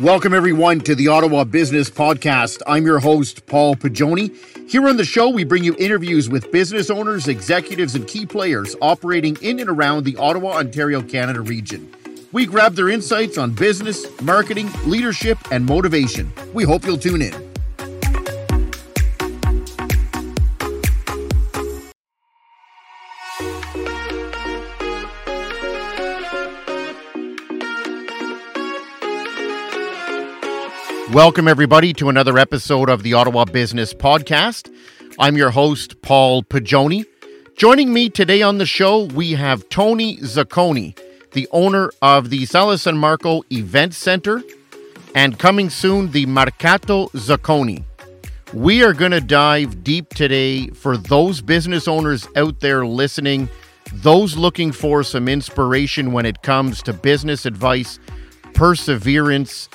Welcome, everyone, to the Ottawa Business Podcast. I'm your host, Paul Pagioni. Here on the show, we bring you interviews with business owners, executives, and key players operating in and around the Ottawa, Ontario, Canada region. We grab their insights on business, marketing, leadership, and motivation. We hope you'll tune in. Welcome, everybody, to another episode of the Ottawa Business Podcast. I'm your host, Paul Pagioni. Joining me today on the show, we have Tony Zacconi, the owner of the Sala San Marco Event Center, and coming soon, the Mercato Zacconi. We are going to dive deep today for those business owners out there listening, those looking for some inspiration when it comes to business advice, perseverance,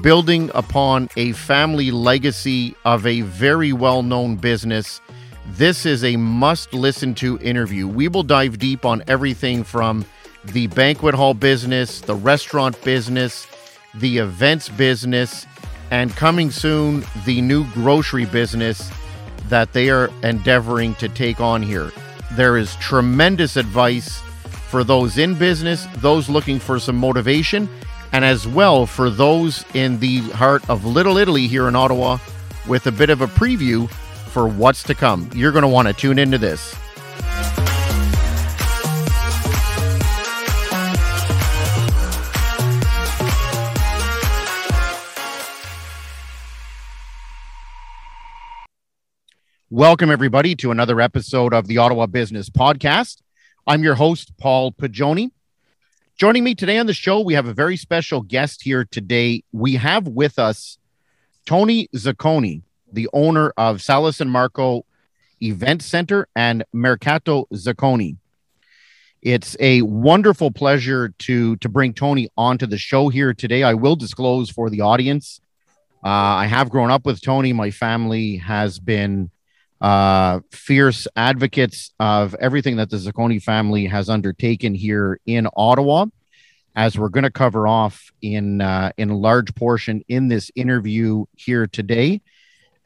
building upon a family legacy of a very well known business. This is a must listen to interview. We will dive deep on everything from the banquet hall business, the restaurant business, the events business, and coming soon, the new grocery business that they are endeavoring to take on here. There is tremendous advice for those in business, those looking for some motivation, and as well for those in the heart of Little Italy here in Ottawa with a bit of a preview for what's to come. You're going to want to tune into this. Welcome, everybody, to another episode of the Ottawa Business Podcast. I'm your host, Paul Pagioni. Joining me today on the show, we have a very special guest here today. We have with us Tony Zacconi, the owner of Sala San Marco Event Center and Mercato Zacconi. It's a wonderful pleasure to to bring Tony onto the show here today. I will disclose for the audience, uh, I have grown up with Tony. My family has been uh, fierce advocates of everything that the Zacconi family has undertaken here in Ottawa, as we're going to cover off in uh, in a large portion in this interview here today.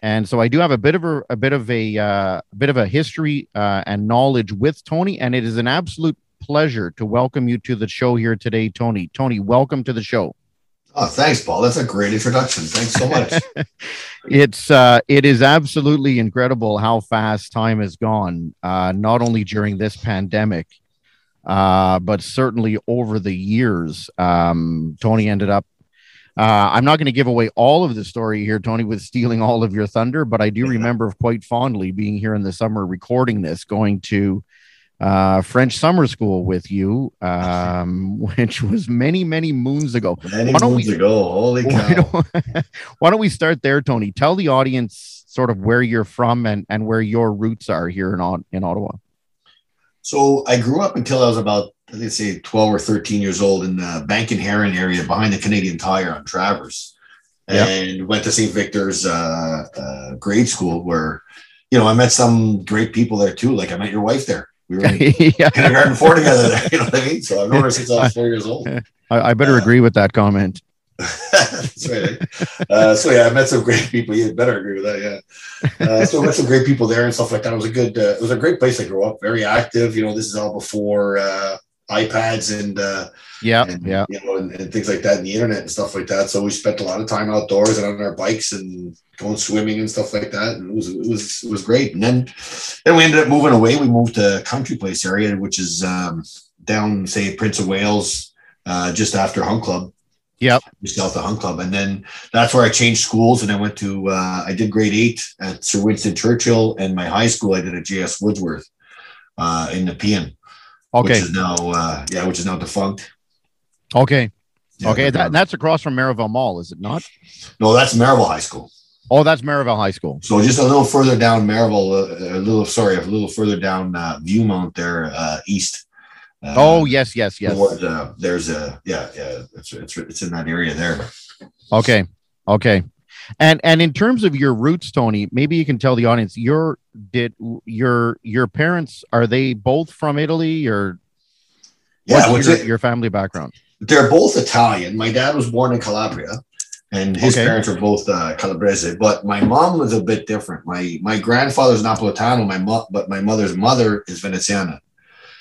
And so I do have a bit of a, a bit of a, uh, a bit of a history uh, and knowledge with Tony, and it is an absolute pleasure to welcome you to the show here today, Tony. Tony, welcome to the show. Oh, thanks, Paul. That's a great introduction. Thanks so much. it's uh, it is absolutely incredible how fast time has gone. Uh, not only during this pandemic, uh, but certainly over the years. Um, Tony ended up. Uh, I'm not going to give away all of the story here, Tony, with stealing all of your thunder, but I do remember quite fondly being here in the summer recording this, going to uh, French summer school with you, um, which was many, many moons ago. Many moons we, ago. Holy cow. Why don't, why don't we start there, Tony? Tell the audience sort of where you're from and, and where your roots are here in, in Ottawa. So I grew up until I was about, let's say, 12 or 13 years old in the Bank and Heron area behind the Canadian Tire on Travers, Yep. And went to St. Victor's uh, uh, grade school where, you know, I met some great people there too. Like I met your wife there we were in yeah. kindergarten four together. You know what I mean? So I've known her since I was four years old. I, I better uh, agree with that comment. That's right. Uh, so yeah, I met some great people. You better agree with that. Yeah. Uh, so I met some great people there and stuff like that. It was a good. Uh, it was a great place to grow up. Very active. You know, this is all before uh, iPads and uh, yeah, yeah, you know, and, and, things like that, and the internet and stuff like that. So we spent a lot of time outdoors and on our bikes and going swimming and stuff like that. And it was it was it was great. And then then we ended up moving away. We moved to Country Place area, which is um, down, say, Prince of Wales, uh, just after Hunt Club. Yep. Just south of Hunt Club. And then that's where I changed schools and I went to uh, I did grade eight at Sir Winston Churchill and my high school I did at JS Woodsworth uh, in Nepean. Okay. Which is now uh, yeah, which is now defunct. Okay. Yeah, okay, that, that's across from Merivale Mall, is it not? No, that's Merivale High School. Oh, that's Merivale High School. So just a little further down Merivale, uh, a little sorry, a little further down uh, Viewmont there, uh, east. Uh, oh yes, yes, yes. Towards, there's a yeah, yeah. It's, it's it's in that area there. Okay, okay. And and in terms of your roots, Tony, maybe you can tell the audience your did your your parents are they both from Italy or Yeah, what's your, your family background? they're both Italian. My dad was born in Calabria, and his Okay. parents were both uh, Calabrese. But my mom was a bit different. My my grandfather's Napolitano, my mo- but my mother's mother is Veneziana.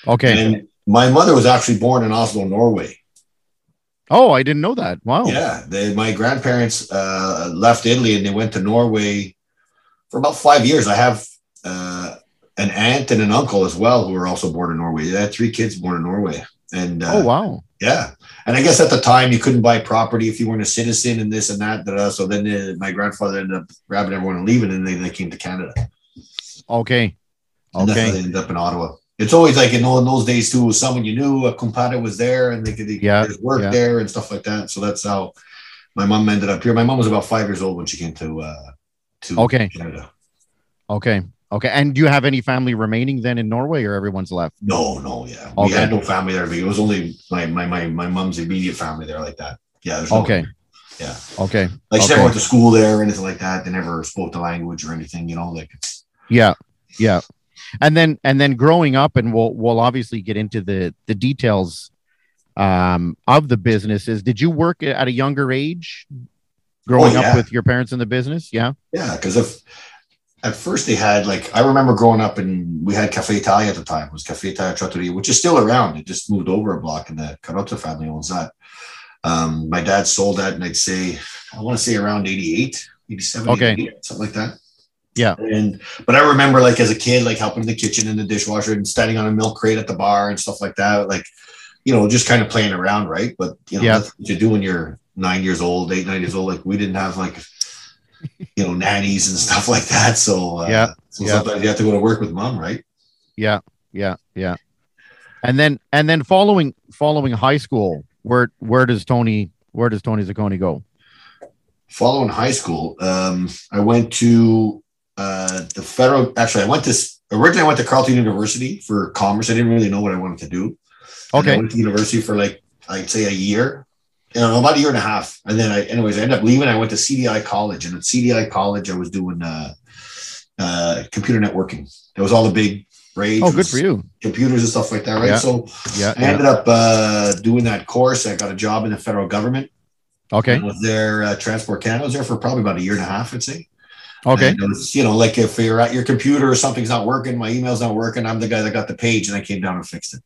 Okay. And my mother was actually born in Oslo, Norway. Oh, I didn't know that. Wow. Yeah, they, my grandparents uh, left Italy and they went to Norway for about five years. I have uh, an aunt and an uncle as well who were also born in Norway. They had three kids born in Norway, and uh, Oh wow. yeah, and I guess at the time you couldn't buy property if you weren't a citizen and this and that. da, da. So then uh, my grandfather ended up grabbing everyone and leaving, and then they came to Canada. Okay. And that's how Okay. they ended up in Ottawa. It's always like you know in those days too, someone you knew, a compadre was there, and they could they, Yeah, work yeah. there and stuff like that. So that's how my mom ended up here. My mom was about five years old when she came to uh to Okay. Canada. Okay. Okay. And do you have any family remaining then in Norway or everyone's left? No, no, yeah, we had no family there. But it was only my my my my mom's immediate family there, like that. Yeah, no Okay. yeah. Okay. Like she Okay. never went to school there or anything like that. They never spoke the language or anything. You know, like Yeah. Yeah. And then and then growing up and we'll we'll obviously get into the the details um of the businesses. Did you work at a younger age growing Oh, yeah. up with your parents in the business? Yeah. Yeah, because if at first they had like I remember growing up and we had Cafe Italia at the time. It was Cafe Italia Trattoria, which is still around. It just moved over a block, and the Carota family owns that. Um, my dad sold that, and I'd say I want to say around 88, 87, Okay. 88, something like that. Yeah. And but I remember like as a kid, like helping in the kitchen and the dishwasher and standing on a milk crate at the bar and stuff like that. Like, you know, just kind of playing around, right? But you know, Yeah. that's what you do when you're nine years old, eight, nine years old. Like we didn't have like you know, nannies and stuff like that. So uh, Yeah, so yeah. sometimes you have to go to work with mom, right? Yeah. Yeah. Yeah. And then and then following following high school, where where does Tony where does Tony Zacconi go? Following high school, um, I went to uh, the federal. Actually, I went to originally I went to Carleton University for commerce. I didn't really know what I wanted to do. And I Okay. went to university for like I'd say a year, you know, about a year and a half, and then I, anyways, I ended up leaving. I went to CDI College, and at CDI College, I was doing uh, uh, computer networking. That was all the big rage. Oh, good for you. Computers and stuff like that, right? Yeah. So Yeah. I yeah. ended up uh, doing that course. I got a job in the federal government. Okay. I was there, uh, Transport Canada. I was there for probably about a year and a half, I'd say. Okay. Was, you know, like if you're at your computer or something's not working, my email's not working, I'm the guy that got the page and I came down and fixed it.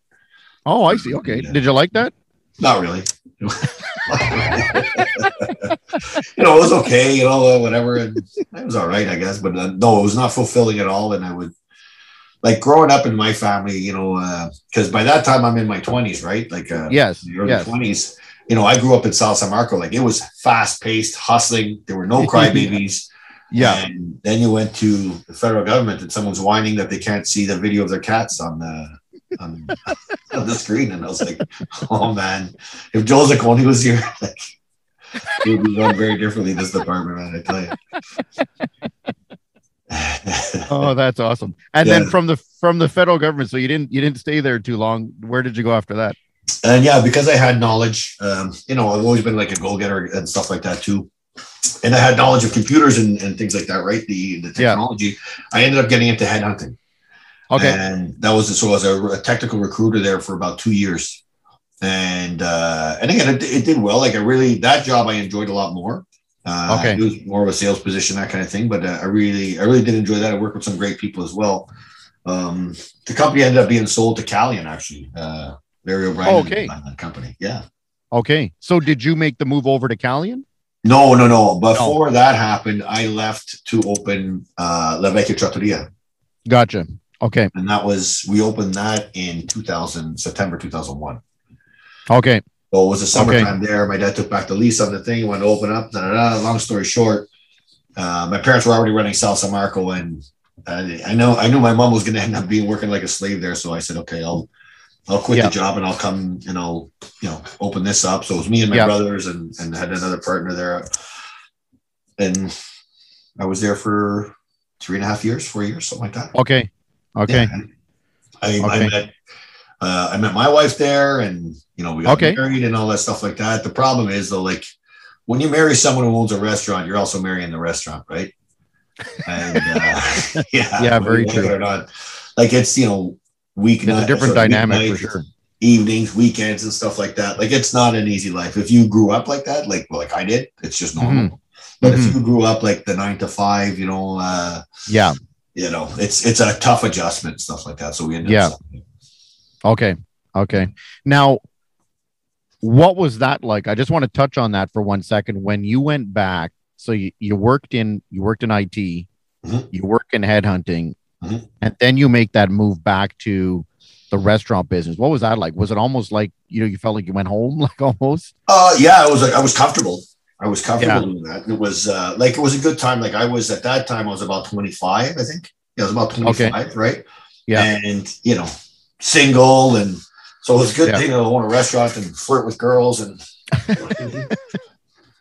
Oh, I see. Okay. Yeah. Did you like that? Not really. you know, it was okay, you know, uh, whatever. And it was all right, I guess. But uh, no, it was not fulfilling at all. And I would, like, growing up in my family, you know, because by that time I'm in my 20s, right? Like, uh, Yes. early Yes. 20s. You know, I grew up in Sala San Marco. Like, it was fast paced, hustling. There were no crybabies. Yeah. And then you went to the federal government and someone's whining that they can't see the video of their cats on the on, on the screen. And I was like, oh man, if Joe Zacconi was here, like it would be run very differently this department, man, I tell you. Oh, that's awesome. And then from the from the federal government, so you didn't you didn't stay there too long. Where did you go after that? and yeah, because I had knowledge, um, you know, I've always been like a go-getter and stuff like that too. And I had knowledge of computers and, and things like that, right? The the Yeah. technology. I ended up getting into headhunting. Okay. And that was so I was a, a technical recruiter there for about two years. And uh, and again, it, it did well. Like I really that job I enjoyed a lot more. Uh, Okay. it was more of a sales position, that kind of thing. But uh, I really, I really did enjoy that. I worked with some great people as well. Um, the company ended up being sold to Calian, actually. Uh, Barry O'Brien, Oh, okay. company. Yeah. Okay. So did you make the move over to Calian? No, no, no. Before that happened, I left to open uh, La Vecchia Trattoria. Gotcha. Okay. And that was, we opened that in 2000, September 2001. Okay. So it was the summertime there. My dad took back the lease on the thing, wanted to open up. Da, da, da. Long story short, uh, my parents were already running San Marco, and I, I know I knew my mom was going to end up being working like a slave there. So I said, okay, I'll I'll quit Yeah. the job and I'll come and I'll you know open this up. So it was me and my Yeah. brothers and and had another partner there, and I was there for three and a half years, four years, something like that. Okay. Okay. Yeah. I, Okay. I met uh, I met my wife there, and you know we got Okay. married and all that stuff like that. The problem is though, like when you marry someone who owns a restaurant, you're also marrying the restaurant, right? And uh, yeah, Yeah, very whether you like true. Or not, like it's you know week. It's a different dynamic for sure. Evenings, weekends, and stuff like that. Like it's not an easy life. If you grew up like that, like like I did, it's just normal. Mm-hmm. But if you grew up like the nine to five, you know, uh, Yeah. you know, it's it's a tough adjustment, stuff like that. So we Yeah. up Okay. Okay. Now, what was that like? I just want to touch on that for one second. When you went back, so you, you worked in you worked in IT, Mhm. you work in headhunting, Mhm. and then you make that move back to the restaurant business. What was that like? Was it almost like you know you felt like you went home, like almost? Uh, yeah, I was like, I was comfortable. I was comfortable Yeah. doing that. And It was uh, like it was a good time. Like I was at that time, I was about 25, I think. Yeah, I was about 25, right? Yeah. And you know, single, and so it was a good Yeah. thing to own a restaurant and flirt with girls and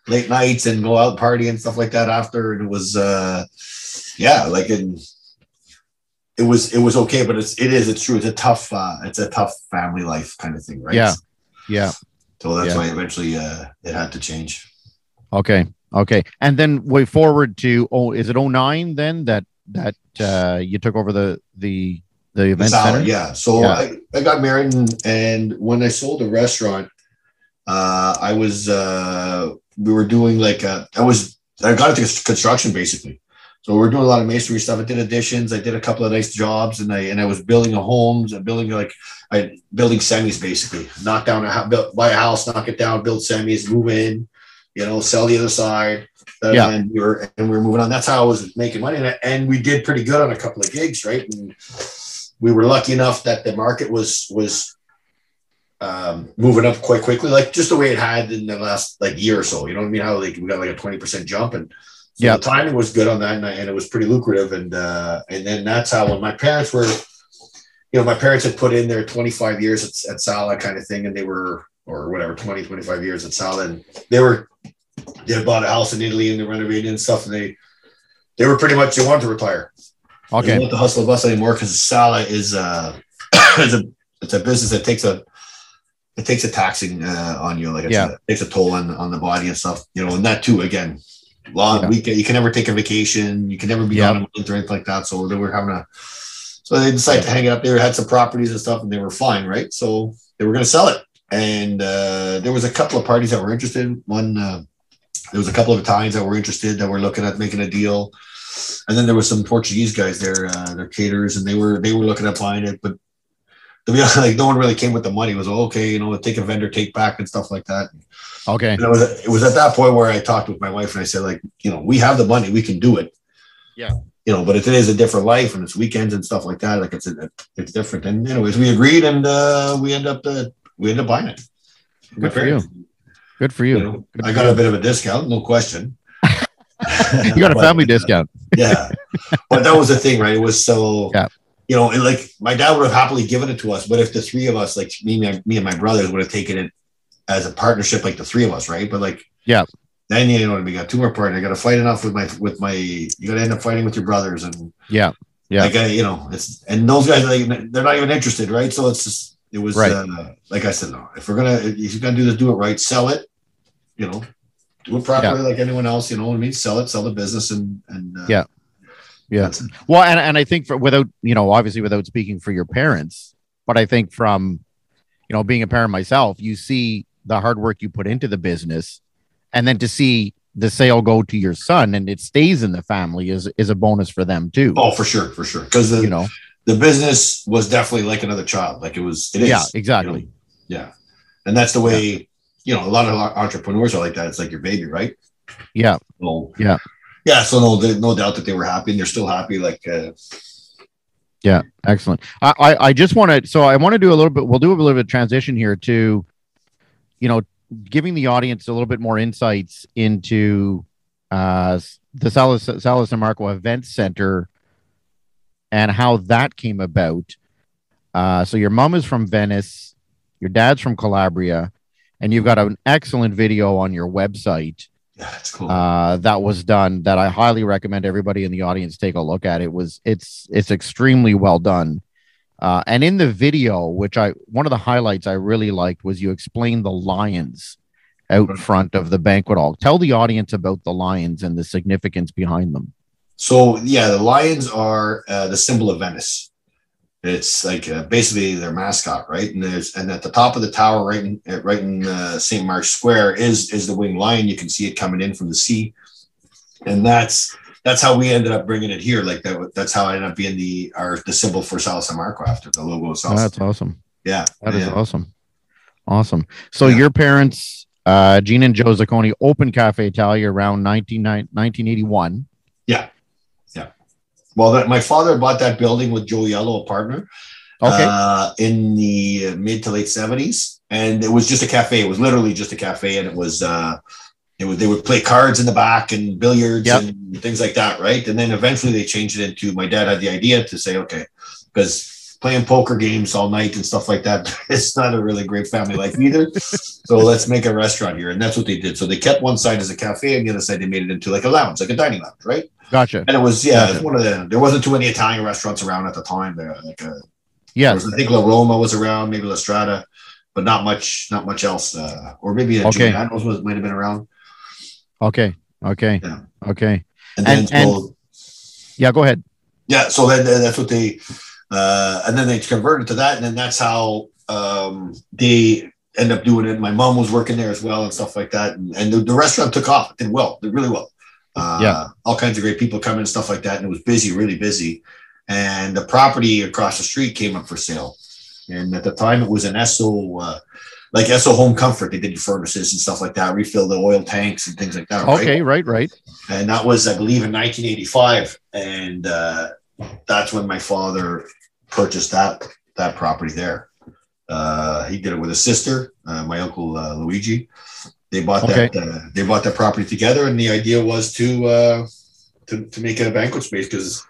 late nights and go out and party and stuff like that after. And it was, uh, yeah, like in. It was it was okay, but it's it is it's true. It's a tough uh, it's a tough family life kind of thing, right? Yeah. Yeah. So that's Yeah. why eventually uh, it had to change. Okay. Okay. And then way forward to oh, is it 09 then that that uh you took over the the the event center? yeah. So Yeah. I, I got married and, and when I sold the restaurant, uh, I was uh, we were doing like uh, I was I got into construction basically. So we are doing a lot of masonry stuff. I did additions. I did a couple of nice jobs, and I and I was building a homes and building like I building semis basically. Knock down a house, buy a house, knock it down, build semis, move in, you know, sell the other side. And Yeah. then we were and we were moving on. That's how I was making money, and, I- and we did pretty good on a couple of gigs, right? And we were lucky enough that the market was was um, moving up quite quickly, like just the way it had in the last like year or so. You know what I mean? How like we got like a twenty percent jump, and so Yeah. the timing was good on that, and, I- and it was pretty lucrative. And uh, and then that's how when my parents were, you know, my parents had put in their twenty five years at, at Sala kind of thing, and they were or whatever 20 25 years at Sala, and they were they had bought a house in Italy and they renovated and stuff, and they they were pretty much they wanted to retire. They Okay. don't want the hustle and bustle anymore because Sala is uh is a it's a business that takes a it takes a taxing uh, on you, like Yeah. a, takes a toll on on the body and stuff, you know, and that too again. Long Yeah. weekend, you can never take a vacation, you can never be Yeah. on a month or anything like that. So they were having a so they decided to hang it up there, had some properties and stuff, and they were fine, right? So they were gonna sell it. And uh, there was a couple of parties that were interested. One uh, there was a couple of Italians that were interested that were looking at making a deal and then there was some Portuguese guys there, uh, they're caterers, and they were they were looking at buying it, but to be honest, like no one really came with the money. It was okay, you know, take a vendor take back and stuff like that. Okay. And it was it was at that point where I talked with my wife and I said, like, you know, we have the money, we can do it. Yeah. You know, but it is a different life and it's weekends and stuff like that. Like it's a, it's different. And anyways, we agreed and uh, we end up uh, we end up buying it. My Good for you. Good for you. you know, Good I got you. a bit of a discount, no question. You got a But- family discount. yeah but that was the thing right it was so Yeah. You know and like my dad would have happily given it to us but if the three of us like me my, me and my brothers would have taken it as a partnership like the three of us right but like Yeah. then you know we got two more partners i got to fight enough with my with my you got to end up fighting with your brothers and Yeah. Yeah. like I, you know it's and those guys like, they're not even interested right so it's just it was Right. uh, like i said no if we're gonna if you're gonna do this do it right sell it you know do it properly like anyone else you know what i mean sell it sell the business and and uh, Yeah. Yeah. it. Well, and, and I think for without, you know, obviously without speaking for your parents, but I think from, you know, being a parent myself, you see the hard work you put into the business and then to see the sale go to your son and it stays in the family is is a bonus for them too. Oh, for sure, for sure. Because the you know, the business was definitely like another child. Like it was. It is. yeah, you exactly. know? yeah, and that's the way. You know, a lot of entrepreneurs are like that. It's like your baby, right? Yeah. So, Yeah. Yeah. So no, there- no doubt that they were happy, and they're still happy. Like, uh, yeah, Excellent. I, I, I just want to, so I want to do a little bit, we'll do a little bit of transition here to, you know, giving the audience a little bit more insights into uh, the Salas, Sala San Marco Event Center and how that came about. Uh, so your mom is from Venice, your dad's from Calabria, and you've got an excellent video on your website it's cool. uh, that was done that I highly recommend everybody in the audience take a look at. It was it's it's extremely well done. Uh, and in the video, which I one of the highlights I really liked was you explained the lions out front of the banquet hall. Tell the audience about the lions and the significance behind them. So yeah, the lions are uh, the symbol of Venice. It's like uh, basically their mascot, right? And there's and at the top of the tower, right in right in uh, St. Mark's Square, is is the winged lion. You can see it coming in from the sea, and that's that's how we ended up bringing it here. Like that, that's how I ended up being the our the symbol for Sala San Marco after the logo of Sala. That's awesome. Yeah, that is yeah. awesome. Awesome. So Yeah. your parents, uh, Gene and Joe Zacconi, opened Cafe Italia around 19, 1981. Well, that, my father bought that building with Joe Yellow, a partner, Okay. uh, in the mid to late seventies, and it was just a cafe. It was literally just a cafe, and it was uh, it was they would play cards in the back and billiards Yep. and things like that, right? And then eventually they changed it into. My dad had the idea to say, okay, because playing poker games all night and stuff like that, it's not a really great family life either. so let's make a restaurant here, and that's what they did. So they kept one side as a cafe, and the other side they made it into like a lounge, like a dining lounge, right? Gotcha. And it was yeah, Gotcha. it's one of the. There wasn't too many Italian restaurants around at the time. There, like uh, there was, I think La Roma was around, maybe La Strada, but not much, not much else. Uh, or maybe a Okay. Giuliano's was might have been around. Okay. Okay. Yeah. Okay. And then And- and- Yeah. Go ahead. yeah, so then then that's what they, uh, and then they converted to that, and then that's how um, they end up doing it. My mom was working there as well and stuff like that, and, and the, the restaurant took off, it did well, did really well. Uh, Yeah. all kinds of great people coming and stuff like that, and it was busy, really busy. And the property across the street came up for sale, and at the time it was an Esso. Uh, like Esso Home Comfort, they did furnaces and stuff like that, refill the oil tanks and things like that. right? Okay. Right. Right. and that was, I believe, in 1985, and uh, that's when my father purchased that that property there. Uh, he did it with his sister, uh, my uncle uh, Luigi. They bought that. Uh, they bought that property together, and the idea was to uh, to to make it a banquet space because.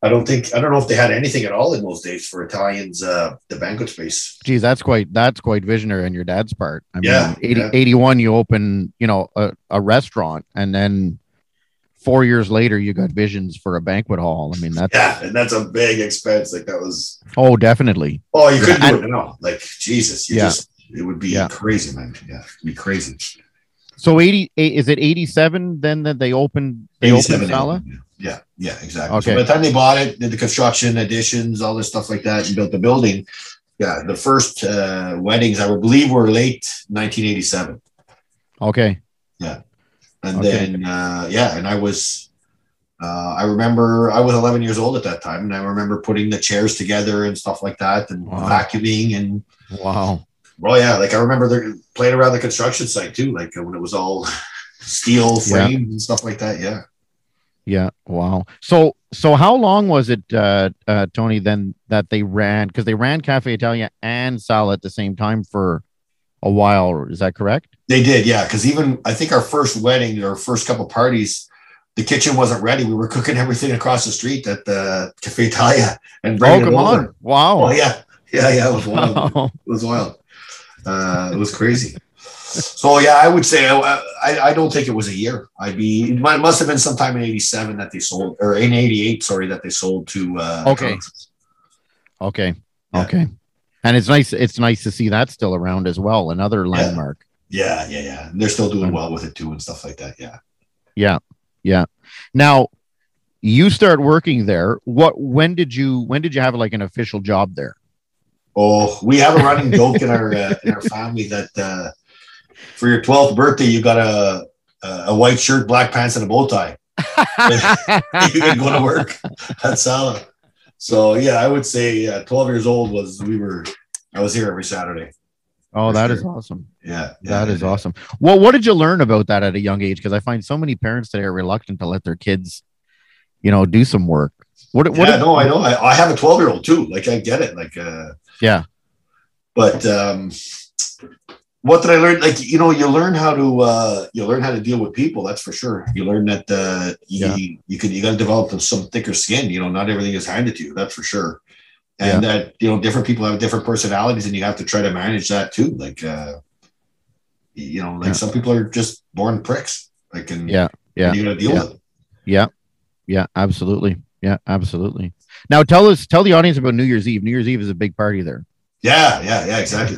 I don't think I don't know if they had anything at all in those days for Italians. Uh, the banquet space. Geez, that's quite that's quite visionary on your dad's part. I Yeah, mean, 80, yeah. 81, you open, you know, a, a restaurant, and then four years later, you got visions for a banquet hall. I mean, that's Yeah, and that's a big expense. Like that was oh, definitely. Oh, you couldn't Yeah, do it now. Like Jesus, you Yeah. just it would be Yeah. crazy, man. Yeah, it'd be crazy. So eighty eight is it eighty seven? Then that they opened they opened Sala. Yeah, yeah, exactly. Okay. So by the time they bought it, did the construction, additions, all this stuff like that, and built the building. Yeah, the first uh, weddings I would believe were late 1987, Okay, Yeah, and Okay. then uh, yeah, and I was. Uh, I remember I was 11 years old at that time, and I remember putting the chairs together and stuff like that, and Wow. vacuuming and wow. Well, yeah, like I remember they're playing around the construction site too, like when it was all steel Yeah. and stuff like that. Yeah. Yeah, wow. So so how long was it, uh, uh, Tony? Then that they ran because they ran Cafe Italia and Sala at the same time for a while. Is that correct? They did, yeah. Because even I think our first wedding, our first couple parties, the kitchen wasn't ready. We were cooking everything across the street at the Cafe Italia and Oh, bringing come it over. on! Wow. Oh yeah, yeah, yeah. It was wild. Wow. It was wild. Uh, it was crazy. So yeah, I would say I, I, I don't think it was a year. I'd be it might, must have been sometime in '87 that they sold, or in '88, sorry, that they sold to. Uh, Okay. Okay. Yeah. Okay. And it's nice. It's nice to see that still around as well. Another landmark. Yeah, yeah, yeah. And they're still doing well with it too and stuff like that. Yeah. Yeah. Yeah. Now, you start working there. What? When did you? When did you have like an official job there? Oh, we have a running joke in our uh, in our family that uh, for your twelfth birthday you got a a white shirt, black pants, and a bow tie. you can go to work at Sala. So yeah, I would say uh, twelve years old was we were. I was here every Saturday. oh, that is sure. awesome. Yeah, That yeah, is yeah. awesome. Well, what did you learn about that at a young age? Because I find so many parents today are reluctant to let their kids, you know, do some work. What? What? yeah, no, I know. I, I have a 12 year old too. Like I get it. Like, uh, Yeah. But um, what did I learn? Like, you know, you learn how to uh, you learn how to deal with people. That's for sure. You learn that uh, you Yeah. you can you got to develop some thicker skin. You know, not everything is handed to you. That's for sure. And that you know, different people have different personalities, and you have to try to manage that too. Like, uh, you know, like Yeah. some people are just born pricks. Like, and Yeah, yeah, and you got to deal yeah. with it. Yeah. Yeah. Absolutely. Yeah. Absolutely. Now, tell us, tell the audience about New Year's Eve. New Year's Eve is a big party there. Yeah, yeah, yeah, exactly.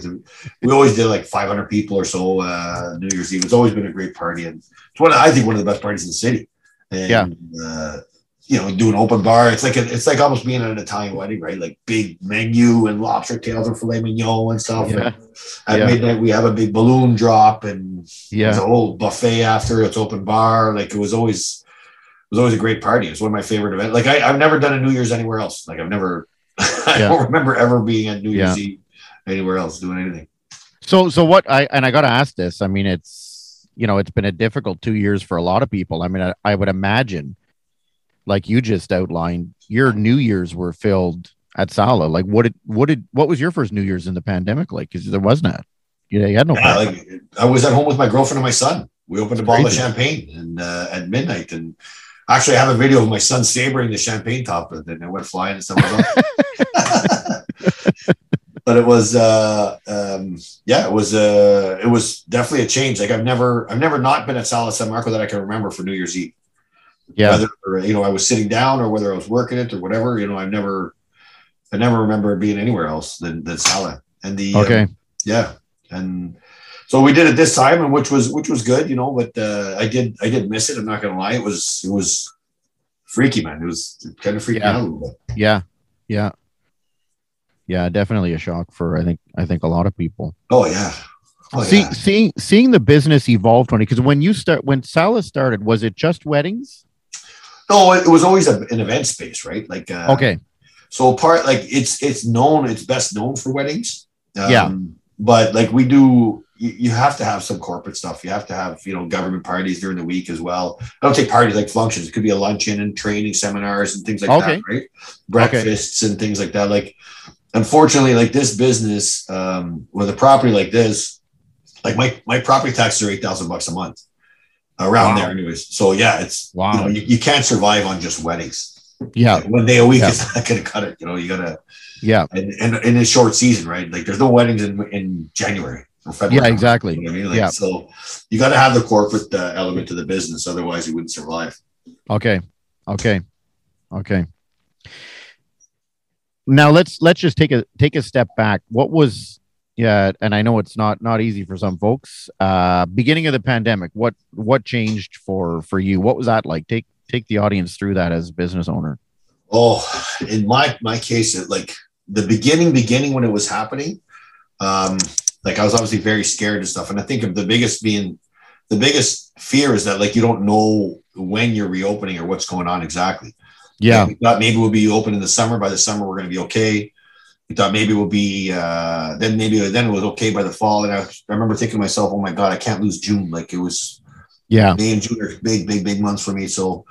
We always did like 500 people or so uh, New Year's Eve. It's always been a great party, and it's one of, I think one of the best parties in the city. And, Yeah. Uh, you know, do an open bar. It's like a, it's like almost being at an Italian wedding, right? Like big menu and lobster tails and filet mignon and stuff. Yeah. At Yeah. midnight, we have a big balloon drop and there's Yeah. a whole buffet after. It's open bar. Like it was always, was always a great party. It was one of my favorite events. Like I, I've never done a New Year's anywhere else. Like I've never, I Yeah. don't remember ever being at New Yeah. Year's Eve anywhere else doing anything. So so what I and I got to ask this. I mean, it's you know it's been a difficult two years for a lot of people. I mean, I, I would imagine, like you just outlined, your New Year's were filled at Sala. Like, what did what did what was your first New Year's in the pandemic like? Because there was not. You know, you had no. Yeah, like I was at home with my girlfriend and my son. We opened a bottle of champagne and uh, at midnight. And actually, I have a video of my son sabering the champagne top, and then it went flying and stuff. but it was, uh, um, yeah, it was, uh, it was definitely a change. Like I've never, I've never not been at Sala San Marco that I can remember for New Year's Eve. yeah. Whether you know I was sitting down or whether I was working it or whatever, you know, I've never, I never remember being anywhere else than than Sala. And the um, Okay. yeah and so we did it this time and which was which was good you know but uh i did i did miss it i'm not gonna lie it was it was freaky man it was kind of freaky Yeah. out a little bit Yeah. Yeah. Yeah. Definitely a shock for I think I think a lot of people. oh yeah oh See, yeah seeing seeing the business evolve, Tony. Because when you start, when Sala started, was it just weddings? no it, it was always a, an event space right like uh Okay. so part like it's it's known it's best known for weddings um, Yeah. but like we do you, you have to have some corporate stuff you have to have you know government parties during the week as well i don't take parties like functions it could be a luncheon and training seminars and things like Okay. that right breakfasts and things like that like unfortunately like this business um with a property like this like my my property taxes are 8000 bucks a month around Wow. there anyways so yeah it's Wow. you, know, you, you can't survive on just weddings Yeah. like one day a week Yeah. is not going to cut it. You know, you got to, Yeah. and, and in a short season, right? Like there's no weddings in, in January or February. Yeah. Exactly. You know I mean? Like, Yeah. So you got to have the corporate uh, element to the business. Otherwise you wouldn't survive. Okay. Okay. Okay. Now let's let's just take a take a step back. What was yeah, and I know it's not not easy for some folks. Uh beginning of the pandemic, what what changed for for you? What was that like? Take take the audience through that as a business owner. Oh, in my, my case, it, like the beginning, beginning when it was happening, um, like I was obviously very scared and stuff. And I think of the biggest being, the biggest fear is that like, you don't know when you're reopening or what's going on exactly. Yeah. We thought maybe we'll be open in the summer. By the summer, we're going to be okay. We thought maybe we'll be uh, then maybe then it was okay by the fall. And I, I remember thinking to myself, oh my god, I can't lose June. Like it was Yeah. May and June are big, big, big months for me. So,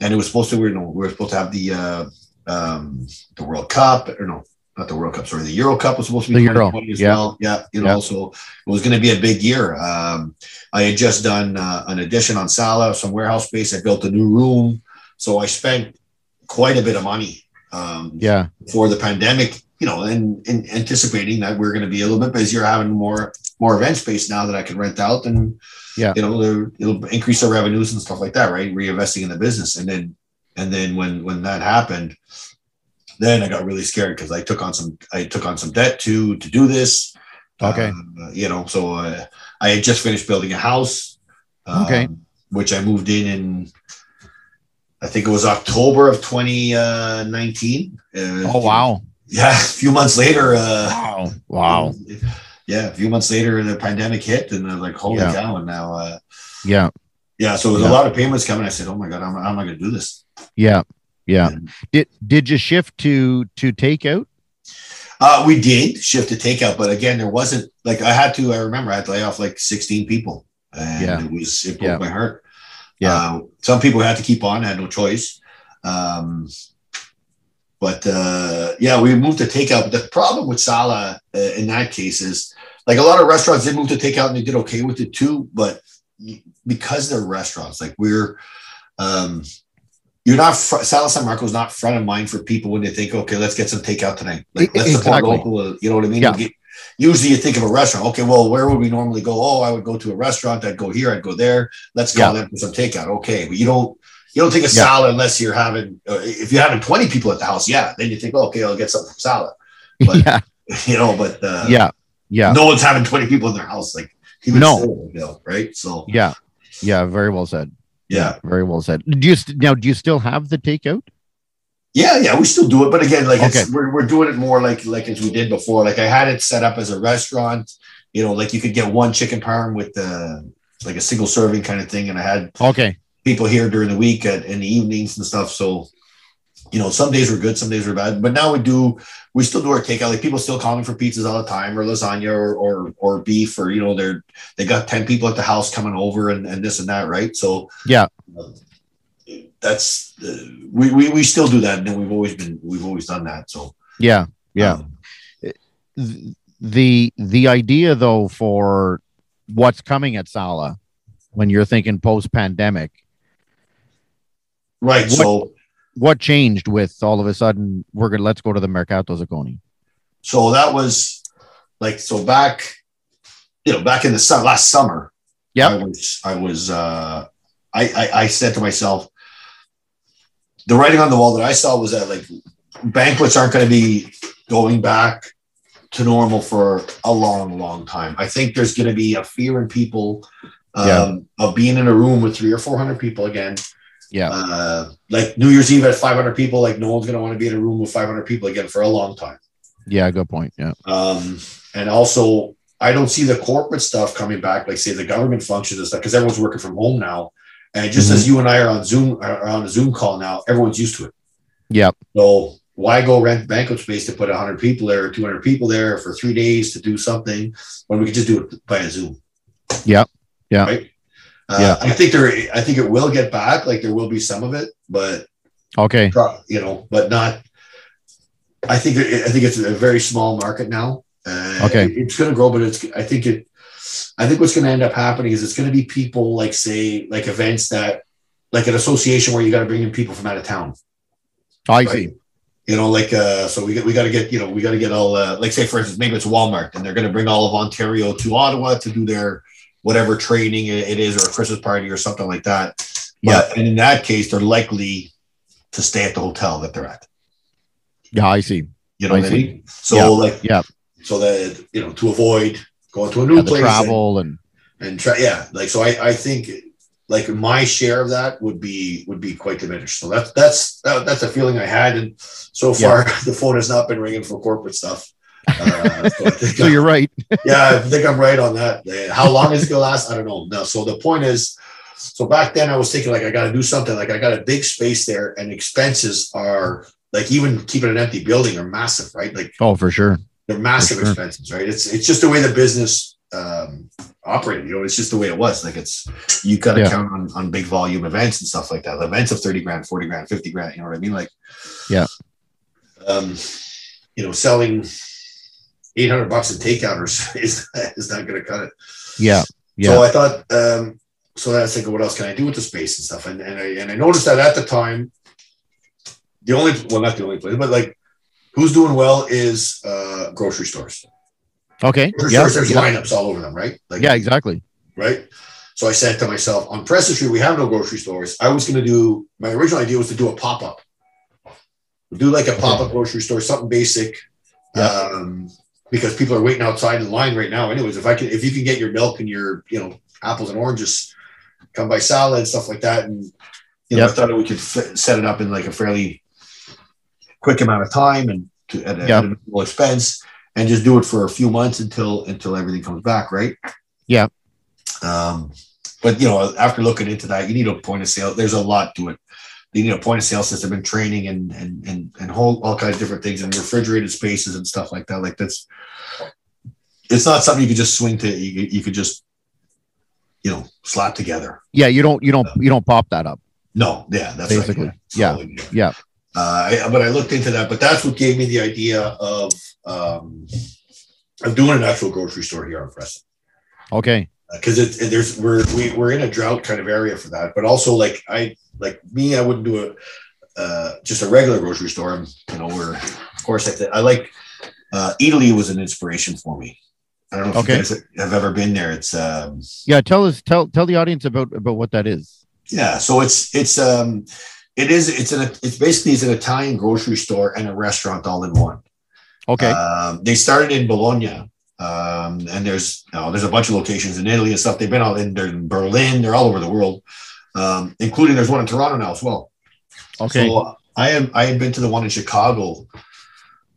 and it was supposed to we were, we were supposed to have the uh, um, the World Cup or no, not the World Cup. Sorry, the Euro Cup was supposed to be The Euro, 2020 as yeah. well. Yeah, you know, Yeah. so it was going to be a big year. Um, I had just done uh, an addition on Sala, some warehouse space. I built a new room, so I spent quite a bit of money um, Yeah. for the pandemic. You know, and, and anticipating that we're going to be a little bit busier, having more more event space now that I can rent out, and Yeah. you know, it'll increase our revenues and stuff like that, right? Reinvesting in the business, and then and then when when that happened, then I got really scared because I took on some I took on some debt to to do this. Okay. Uh, you know, so uh, I had just finished building a house. um, Okay. Which I moved in in. I think it was October of 2019. Uh, Oh wow. Yeah, a few months later. Uh, Wow. Wow. Yeah, a few months later, the pandemic hit, and I was like, "Holy Yeah. cow!" And now, uh, Yeah. yeah, so there's Yeah. a lot of payments coming. I said, "Oh my god, I'm, I'm not going to do this." Yeah. Yeah. And, Did did you shift to to takeout? Uh, we did shift to takeout, but again, there wasn't like I had to. I remember I had to lay off like 16 people, and Yeah. it was it broke Yeah. my heart. Yeah. Uh, some people had to keep on, had no choice. Um, but uh, yeah, we moved to takeout. But the problem with Sala uh, in that case is like a lot of restaurants did move to takeout and they did okay with it too. But because they're restaurants, like we're, um, you're not fr- Sala San Marco is not front of mind for people when they think, okay, let's get some takeout tonight. Like let's support local. uh, You know what I mean? Yeah. Get- usually you think of a restaurant. Okay, well, where would we normally go? Oh, I would go to a restaurant. I'd go here. I'd go there. Let's call them for some takeout. Okay, but you don't. You don't think of Yeah. Sala unless you're having. Uh, if you're having 20 people at the house, yeah, then you think, oh, okay, I'll get something from Sala. But- yeah. you know, but uh, yeah, yeah, no one's having 20 people in their house. Like, even No. still, you know, right? So, yeah, yeah. Very well said. Yeah. very well said. Do you st- now? Do you still have the takeout? Yeah, yeah, we still do it, but again, like it's, Okay. we're we're doing it more like like as we did before. Like I had it set up as a restaurant, you know, like you could get one chicken parm with the like a single serving kind of thing, and I had Okay, people here during the week at, in the evenings and stuff. So, you know, some days were good, some days were bad, but now we do we still do our takeout. Like people still calling for pizzas all the time, or lasagna, or or or beef, or you know, they're they got ten people at the house coming over, and and this and that, right? So Yeah. um, that's uh, we, we we still do that, and then we've always been we've always done that. So yeah, yeah. um, the the idea though for what's coming at Sala when you're thinking post pandemic, right. What- So what changed with all of a sudden we're gonna let's go to the Mercato Zacconi? so that was like so back, you know, back in the sun last summer. yeah I was I was uh I, I I said to myself, the writing on the wall that I saw was that like banquets aren't going to be going back to normal for a long, long time. I think there's going to be a fear in people um, Yeah. of being in a room with three or four hundred people again. Yeah, Uh, like New Year's Eve at 500 people, like no one's going to want to be in a room with 500 people again for a long time. yeah, good point. Yeah, Um, and also, I don't see the corporate stuff coming back, like say the government functions and stuff, because everyone's working from home now. And just Mhm. as you and I are on Zoom, are on a Zoom call now, everyone's used to it. yeah, So why go rent banquet space to put 100 people there or 200 people there for three days to do something when we could just do it by a Zoom? Yeah. Yeah. Right. Uh, Yeah. I think there. I think it will get back. Like there will be some of it, but okay, you know, but not. I think I think it's a very small market now. Uh, Okay. it's going to grow, but it's. I think it. I think what's going to end up happening is it's going to be people like say like events that like an association where you got to bring in people from out of town. I right? see. You know, like uh, so we got we got to get you know we got to get all uh, like say for instance maybe it's Walmart and they're going to bring all of Ontario to Ottawa to do their whatever training it is or a Christmas party or something like that. But and in that case, they're likely to stay at the hotel that they're at. Yeah, I see. You know I what I see. mean? So Yeah. like Yeah. so that you know to avoid going to a new Yeah, place travel and and, and try yeah like so I I think like my share of that would be would be quite diminished. So that's that's that, that's a feeling I had, and so far the phone has not been ringing for corporate stuff. Uh, so so you're right. yeah, I think I'm right on that. How long is it gonna last? I don't know. No, so the point is, so back then I was thinking like I got to do something. Like I got a big space there, and expenses are like even keeping an empty building are massive, right? Like Oh, for sure. they're massive sure. expenses, right? It's it's just the way the business um, operated. You know, it's just the way it was. Like it's you got to Yeah. count on on big volume events and stuff like that. Events of thirty grand, forty grand, fifty grand. You know what I mean? Like Yeah. um, you know, selling. 800 bucks in takeouters is, is not going to cut it. Yeah, yeah, So I thought, um, so I was thinking, what else can I do with the space and stuff? And, and I and I noticed that at the time, the only well, not the only place, but like who's doing well is uh, grocery stores. okay. Grocery Yeah, stores, there's yeah, lineups all over them, right? Like, yeah, exactly. right. So I said to myself, on Preston Street, we have no grocery stores. I was going to do my original idea was to do a pop up, do like a pop up grocery store, something basic. Yeah. Um, because people are waiting outside in line right now. Anyways, if I can, if you can get your milk and your, you know, apples and oranges, come by Sala and stuff like that, and you know, Yep. I thought we could f- set it up in like a fairly quick amount of time and to, at, a, Yep. a minimal expense, and just do it for a few months until until everything comes back, right? Yeah. Um, but you know, after looking into that, you need a point of sale. There's a lot to it. You need a point of sale system and training and and and and whole all kinds of different things and refrigerated spaces and stuff like that. Like that's it's not something you could just swing to. You, you could just you know slap together. Yeah, you don't, you don't, you don't pop that up. No, yeah, that's Basically, right. yeah, So, yeah. Uh, I, but I looked into that, but that's what gave me the idea of um, of doing an actual grocery store here on Preston Okay. because it, it- there's we're we, we're in a drought kind of area for that, but also like I like me, I wouldn't do a uh, just a regular grocery store. You know, we're of course I, th- I like uh, Eataly was an inspiration for me. I don't know if Okay. you guys have ever been there. It's um, Yeah, tell us, tell, tell the audience about about what that is. Yeah, so it's it's um it is it's an it's basically it's an Italian grocery store and a restaurant all in one. Okay. Um, they started in Bologna. Um, and there's you know, there's a bunch of locations in Italy and stuff. They've been all in, in Berlin. They're all over the world, um, including there's one in Toronto now as well. okay. So I am I had been to the one in Chicago.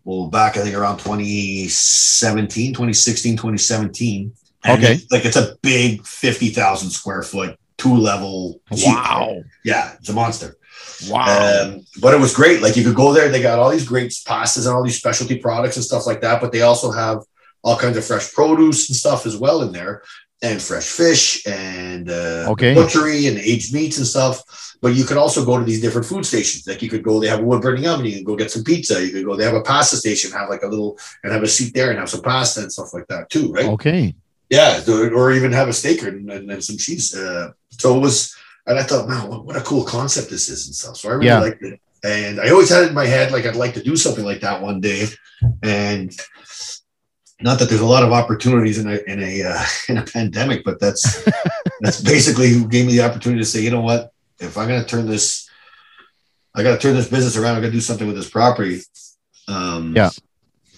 Well, back I think around 2017, 2016, 2017. And Okay. it's- like it's a big 50,000 square foot, two level. wow. Yeah, it's a monster. Wow. Um, but it was great. Like you could go there, they got all these great pastas and all these specialty products and stuff like that. But they also have all kinds of fresh produce and stuff as well in there, and fresh fish and uh, Okay. butchery and aged meats and stuff. But you could also go to these different food stations. Like you could go, they have a wood burning oven. You can go get some pizza. You could go, they have a pasta station, have like a little and have a seat there and have some pasta and stuff like that too, right? okay. Yeah, or even have a steak and, and, and some cheese. Uh, so it was, and I thought, man, what, what a cool concept this is and stuff. So I really Yeah. liked it. And I always had it in my head, like I'd like to do something like that one day. And not that there's a lot of opportunities in a in a uh, in a pandemic, but that's that's basically who gave me the opportunity to say, you know what, if I'm going to turn this, I got to turn this business around. I got to do something with this property. Um, Yeah.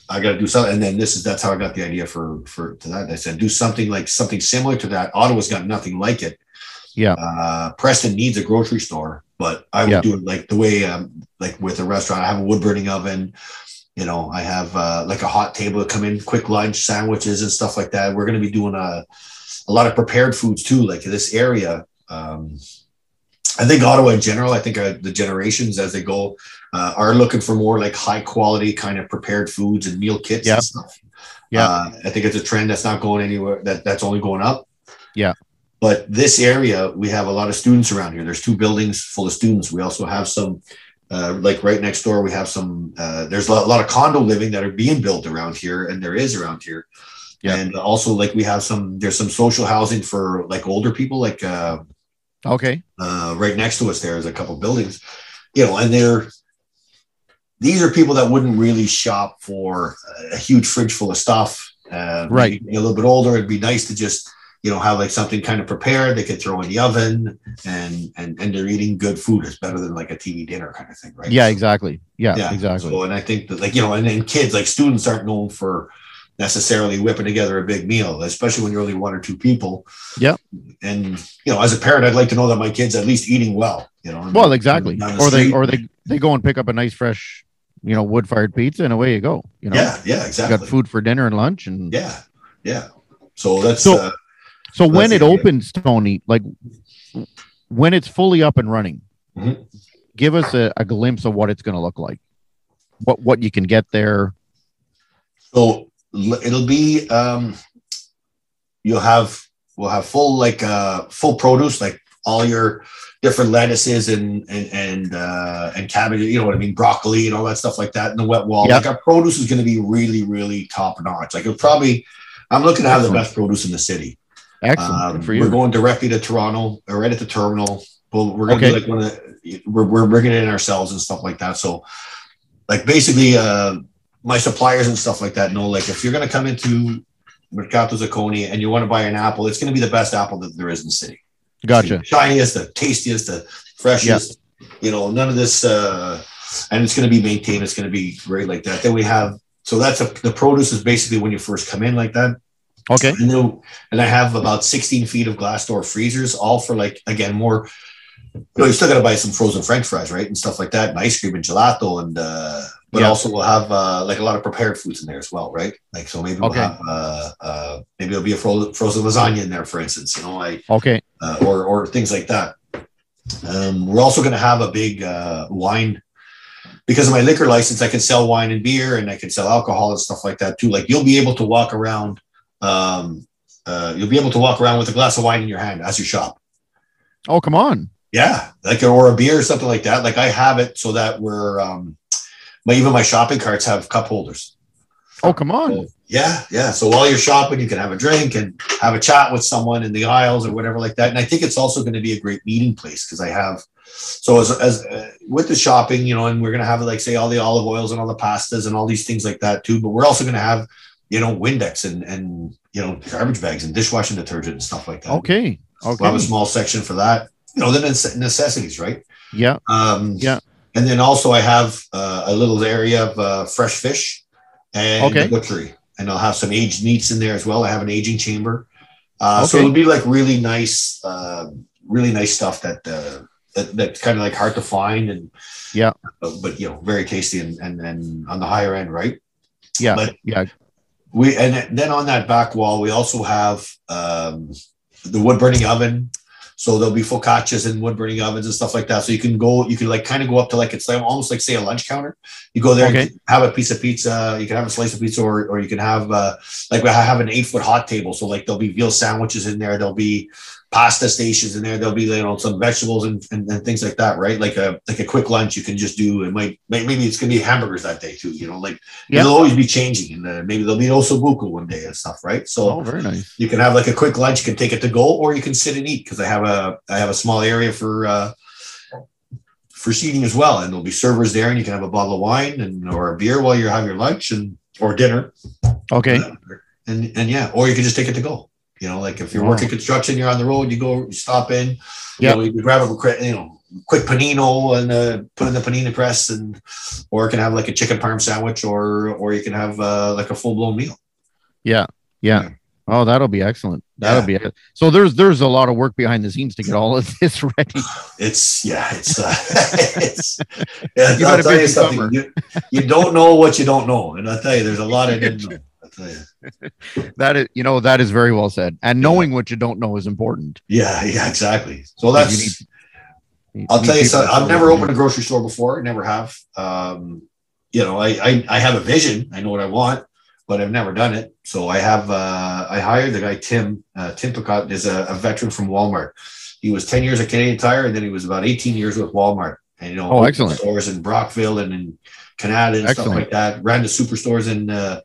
I got to do something. And then this is that's how I got the idea for for to that. I said do something like something similar to that. Ottawa's got nothing like it. Yeah. Uh, Preston needs a grocery store, but I would Yeah. do it like the way um, like with a restaurant. I have a wood burning oven. You know, I have uh, like a hot table to come in, quick lunch sandwiches and stuff like that. We're going to be doing a a lot of prepared foods too. Like this area, um, I think Ottawa in general. I think uh, the generations as they go uh, are looking for more like high quality kind of prepared foods and meal kits Yeah. and stuff. Yeah. Uh, I think it's a trend that's not going anywhere. That that's only going up. Yeah. But this area, we have a lot of students around here. There's two buildings full of students. We also have some, uh, like right next door, we have some. Uh, there's a lot, a lot of condo living that are being built around here, and there is around here. Yeah. And also, like we have some. There's some social housing for like older people, like uh, Okay. uh, right next to us there's a couple buildings you know and they're these are people that wouldn't really shop for a huge fridge full of stuff uh, Right. a little bit older it'd be nice to just you know have like something kind of prepared they could throw in the oven and and and they're eating good food it's better than like a tv dinner kind of thing right Yeah, exactly. Yeah, yeah exactly. so and i think that like you know and then kids like students aren't known for necessarily whipping together a big meal especially when you're only one or two people Yeah. and you know as a parent i'd like to know that my kids at least eating well you know well, exactly. the Or they or they they go and pick up a nice fresh, you know, wood fired pizza and away you go. You know, yeah yeah you exactly got food for dinner and lunch and yeah yeah so that's So- uh, So when it it, opens, Tony, like when it's fully up and running, Mhm. give us a, a glimpse of what it's going to look like. What what you can get there. So it'll be um you'll have we'll have full like uh full produce like all your different lettuces and and and uh and cabbage you know what I mean broccoli and all that stuff like that in the wet wall Yeah. like our produce is going to be really really top notch like it'll probably I'm looking to have the best produce in the city Excellent um, for we're going directly to Toronto or right at the terminal well we're going to Okay. be like one of the, we're, we're bringing it in ourselves and stuff like that so like basically uh my suppliers and stuff like that know like if you're going to come into Mercato Zacconi and you want to buy an apple, it's going to be the best apple that there is in the city. Gotcha. The shiniest, the tastiest, the freshest. You know, none of this, uh, and it's going to be maintained. It's going to be great like that. Then we have so that's a, the produce is basically when you first come in like that. Okay. And then, and I have about 16 feet of glass door freezers, all for like again more. You know, you still got to buy some frozen French fries, right, and stuff like that, and ice cream and gelato, and uh, but Yeah. also we'll have uh, like a lot of prepared foods in there as well, right? Like so maybe we'll Okay. have uh, uh, maybe there'll be a frozen, frozen lasagna in there, for instance, you know, like Okay. uh, or or things like that. Um, we're also going to have a big uh, wine because of my liquor license. I can sell wine and beer, and I can sell alcohol and stuff like that too. Like you'll be able to walk around. Um, uh, you'll be able to walk around with a glass of wine in your hand as you shop. Oh, come on. Yeah, like or a beer or something like that. Like I have it so that we're um, my even my shopping carts have cup holders. Oh, come on. So, yeah, yeah. So while you're shopping, you can have a drink and have a chat with someone in the aisles or whatever like that. And I think it's also going to be a great meeting place because I have. So as as uh, with the shopping, you know, and we're going to have like say all the olive oils and all the pastas and all these things like that too. But we're also going to have, you know, Windex and and you know garbage bags and dishwashing detergent and stuff like that. Okay. We'll have a small section for that. You know, the necessities, right? Yeah. Um, Yeah. And then also I have uh, a little area of uh, fresh fish and Okay. butchery, and I'll have some aged meats in there as well. I have an aging chamber, uh, so it'll be like really nice, uh, really nice stuff that uh, that that's kind of like hard to find and Yeah. but you know very tasty and and, and on the higher end, right? Yeah. But Yeah. We and then on that back wall we also have um, the wood burning oven. So there'll be focaccias and wood burning ovens and stuff like that. So you can go you can like kind of go up to like it's like almost like say a lunch counter. You go there Okay. and have a piece of pizza you can have a slice of pizza or, or you can have uh, like I have an eight foot hot table. So like there'll be veal sandwiches in there. There'll be pasta stations in there there'll be you know some vegetables and, and, and things like that right like a like a quick lunch you can just do it might maybe it's gonna be hamburgers that day too you know like Yeah. it'll always be changing and uh, maybe there'll be an osso buco one day and stuff right so Oh, very nice. you can have like a quick lunch you can take it to go or you can sit and eat because i have a i have a small area for uh for seating as well and there'll be servers there and you can have a bottle of wine and or a beer while you're having your lunch and or dinner Okay. and and yeah or you can just take it to go you know like if you're Wow. working construction you're on the road you go you stop in you know you grab a quick you know quick panino and uh, put in the panini press and or you can have like a chicken parm sandwich or or you can have uh, like a full-blown meal Yeah. Yeah. Yeah. Oh, that'll be excellent. That'll be so. There's there's a lot of work behind the scenes to get all of this ready. It's yeah, it's uh, it's yeah. You you something. You, you don't know what you don't know, and I'll tell you, there's a lot I didn't know. Tell you. That is, you know, that is very well said. And knowing what you don't know is important. Yeah, yeah, exactly. So You that's. need- you I'll need tell you something. I've never opened a grocery store before. Never have. Um, you know, I, I I have a vision. I know what I want, but I've never done it. So I have. Uh, I hired the guy Tim. Uh, Tim Picot is a, a veteran from Walmart. He was ten years at Canadian Tire, and then he was about eighteen years with Walmart. And you know, Oh, excellent. stores in Brockville and in Canada and stuff like that. Ran the superstores in uh,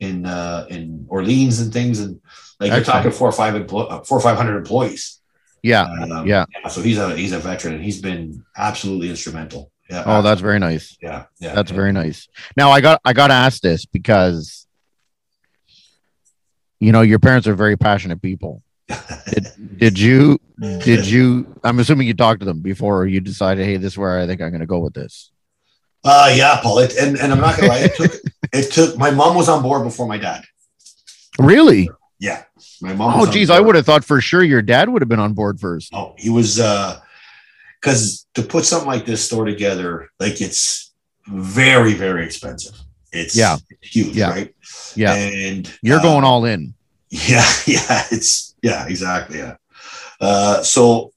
in uh, in Orleans and things, and like you're talking four or five emplo- uh, four or five hundred employees. Yeah. Um, Yeah. So he's a he's a veteran and he's been absolutely instrumental. Yeah. Oh, that's very nice. yeah. Yeah. That's yeah. very nice. Now I got I got to ask this because you know your parents are very passionate people. Did, did you did you? I'm assuming you talked to them before you decided, hey, this is where I think I'm going to go with this. Uh yeah, Paul. It, and and I'm not gonna lie. It took it took my mom was on board before my dad. Really? Yeah. My mom. Oh, geez, I would have thought for sure your dad would have been on board first. Oh, he was uh because to put something like this store together, like it's very very expensive. It's Yeah. huge, Yeah. right? Yeah, And you're uh, going all in. Yeah, yeah, it's yeah, exactly. Yeah. Uh, so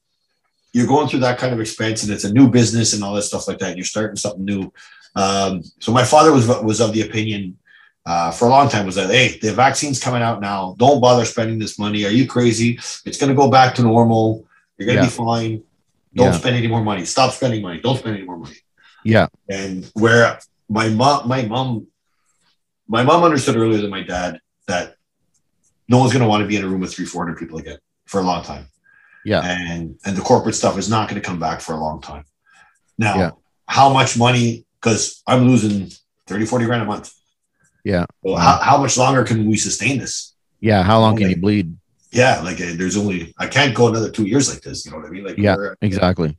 you're going through that kind of expense and it's a new business and all that stuff like that. You're starting something new. Um, so my father was was of the opinion uh, for a long time was that hey, the vaccine's coming out now. Don't bother spending this money. Are you crazy? It's going to go back to normal. You're going to Yeah. be fine. Don't Yeah. spend any more money. Stop spending money. Don't spend any more money. Yeah, And where my mom, my mom, my mom understood earlier than my dad that no one's going to want to be in a room with three, four hundred people again for a long time. Yeah. And and the corporate stuff is not going to come back for a long time. Now, Yeah. how much money? Because I'm losing 30, 40 grand a month. Yeah. Well, how, how much longer can we sustain this? yeah. How long can you bleed? Yeah, like uh, there's only I can't go another two years like this. You know what I mean? Like Yeah, Exactly.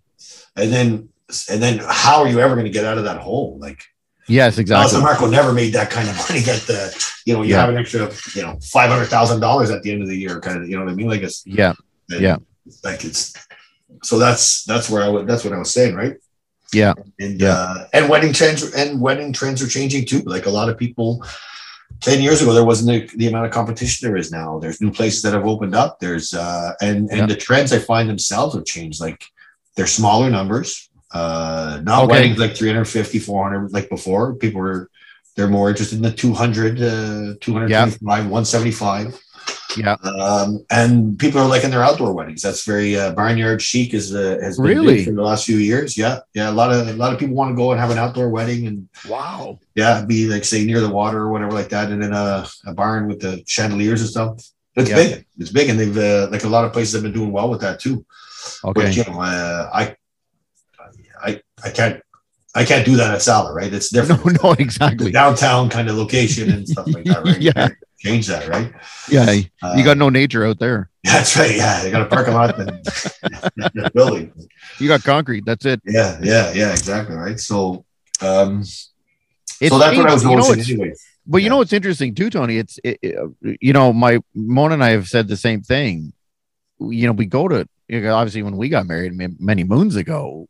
And then and then how are you ever going to get out of that hole? Like Yes, Exactly. Marco never made that kind of money. That the you know you Yeah. have an extra you know five hundred thousand dollars at the end of the year, kind of you know what I mean? Like it's Yeah, Yeah. Like it's so that's that's where I would that's what I was saying, right? Yeah. and Yeah. uh, and wedding trends and wedding trends are changing too. Like a lot of people. 10 years ago there wasn't the, the amount of competition there is now there's new places that have opened up there's uh and and Yeah. the trends i find themselves have changed like they're smaller numbers uh not Okay. weddings like 350 400 like before people were they're more interested in the 200 uh 225 175 Yeah. um and people are liking their outdoor weddings that's very uh, barnyard chic is uh, has been Really? for the last few years yeah yeah a lot of a lot of people want to go and have an outdoor wedding and Wow. yeah, be like say near the water or whatever like that, and then a, a barn with the chandeliers and stuff. It's Yeah. big. It's big, and they've uh, like a lot of places have been doing well with that too. But Okay. you know, uh, I, I, I can't, I can't do that at Sala, right? It's different. no, The exactly. downtown kind of location and stuff like that, right? Yeah. Change that, right? Yeah. Uh, You got no nature out there. that's right. Yeah, you got a parking lot and building. You got concrete. That's it. Yeah, yeah, yeah, exactly, right. So, um, It's so that's what I was changed. you know, anyway. But you know what's interesting too, Tony? It's it, it- you know my Mona and I have said the same thing. You know, we go to you know, obviously when we got married many moons ago,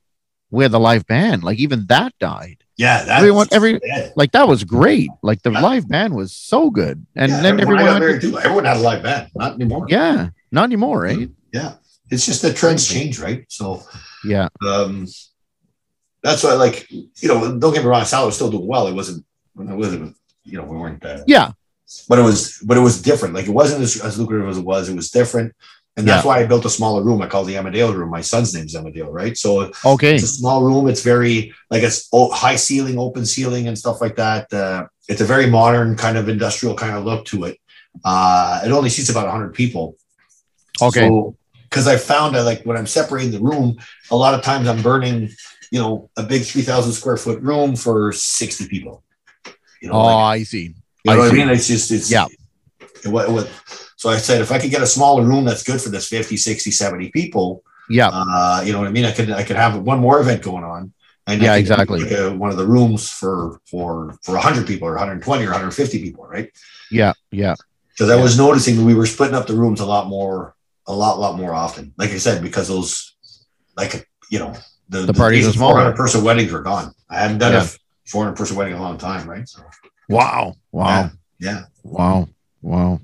we had the live band. Like even that died. Yeah, that, Everyone- every-. Like that was great. Like the Yeah. live band was so good. And Yeah, then everyone, to- too, everyone had a live band, not anymore. yeah, not anymore, right? Yeah, it's just the trends change, right? So Yeah, um, that's why, like, you know, don't get me wrong, Sala was still doing well. It wasn't, it wasn't, you know, we weren't, uh, yeah, but it was, but it was different. Like, it wasn't as, as lucrative as it was. It was different, and that's why I built a smaller room. I call the Amadeo room. My son's name's Amadeo, right? So okay, it's a small room. It's very like it's high ceiling, open ceiling, and stuff like that. Uh, it's a very modern kind of industrial kind of look to it. Uh, it only seats about 100 people. okay, because I found that like when I'm separating the room, a lot of times I'm burning, you know, a big 3,000 square foot room for 60 people. You know, oh, like, I see. you know I what I see. mean? It's just, it's, Yeah. what, what, so I said, if I could get a smaller room that's good for this 50, 60, 70 people, Yeah, uh, you know what I mean? I could, I could have one more event going on. And Yeah, exactly. Like a, one of the rooms for, for, for 100 people or 120 or 150 people, right? yeah, yeah, because I was noticing we were splitting up the rooms a lot more, a lot, lot more often. Like I said, because those, like you know, the, The parties days are smaller. 400 person weddings were gone. I hadn't done Yeah. a 400 person wedding in a long time, right? So Wow, wow, yeah, wow, wow.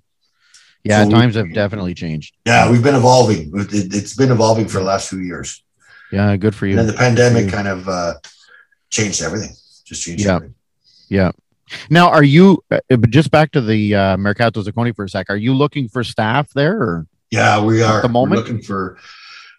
Yeah, So times have definitely changed. yeah, we've been evolving. It, has been evolving for the last few years. Yeah, good for And you. then the pandemic kind of uh, changed everything. Just changed. Yeah. everything. Yeah. Now, are you? Uh, just back to the uh, Mercato Zacconi for a sec. Are you looking for staff there? Or? Yeah, we are. At the moment? We're looking for.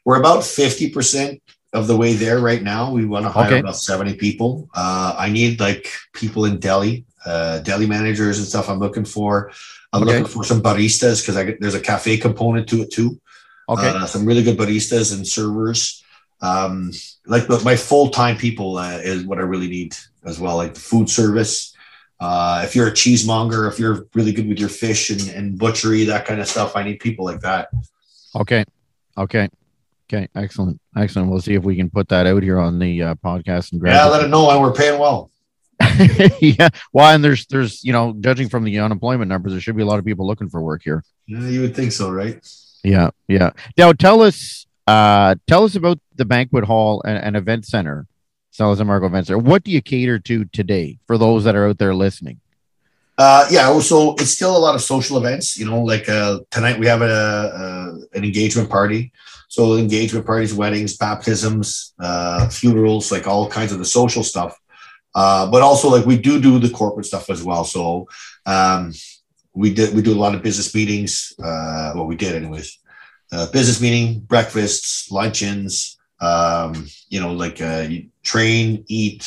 We're about fifty percent of the way there right now. We want to hire Okay. about seventy people. Uh, I need like people in deli, uh, deli managers and stuff. I'm looking for. I'm Okay. looking for some baristas because I get, there's a cafe component to it too. Okay. Uh, some really good baristas and servers. Um, like but my full time people uh, is what I really need as well. Like the food service. Uh, if you're a cheesemonger, if you're really good with your fish and, and butchery, that kind of stuff, I need people like that. Okay. Okay. Okay. Excellent. Excellent. We'll see if we can put that out here on the uh, podcast and grab. Yeah, it. let it know and we're paying well. yeah. Well, and there's there's you know judging from the unemployment numbers, there should be a lot of people looking for work here. Yeah, you would think so, right? Yeah. Yeah. Now tell us uh tell us about the banquet hall and, and event center, Sala San Marco Event Center. What do you cater to today for those that are out there listening? Uh, yeah, so it's still a lot of social events. You know, like uh, tonight we have a, a an engagement party. So engagement parties, weddings, baptisms, uh, funerals, like all kinds of the social stuff. Uh, but also like we do do the corporate stuff as well. So um, we did we do a lot of business meetings. Uh, well, we did anyways. Uh, business meeting, breakfasts, luncheons. Um, you know, like uh, you train, eat,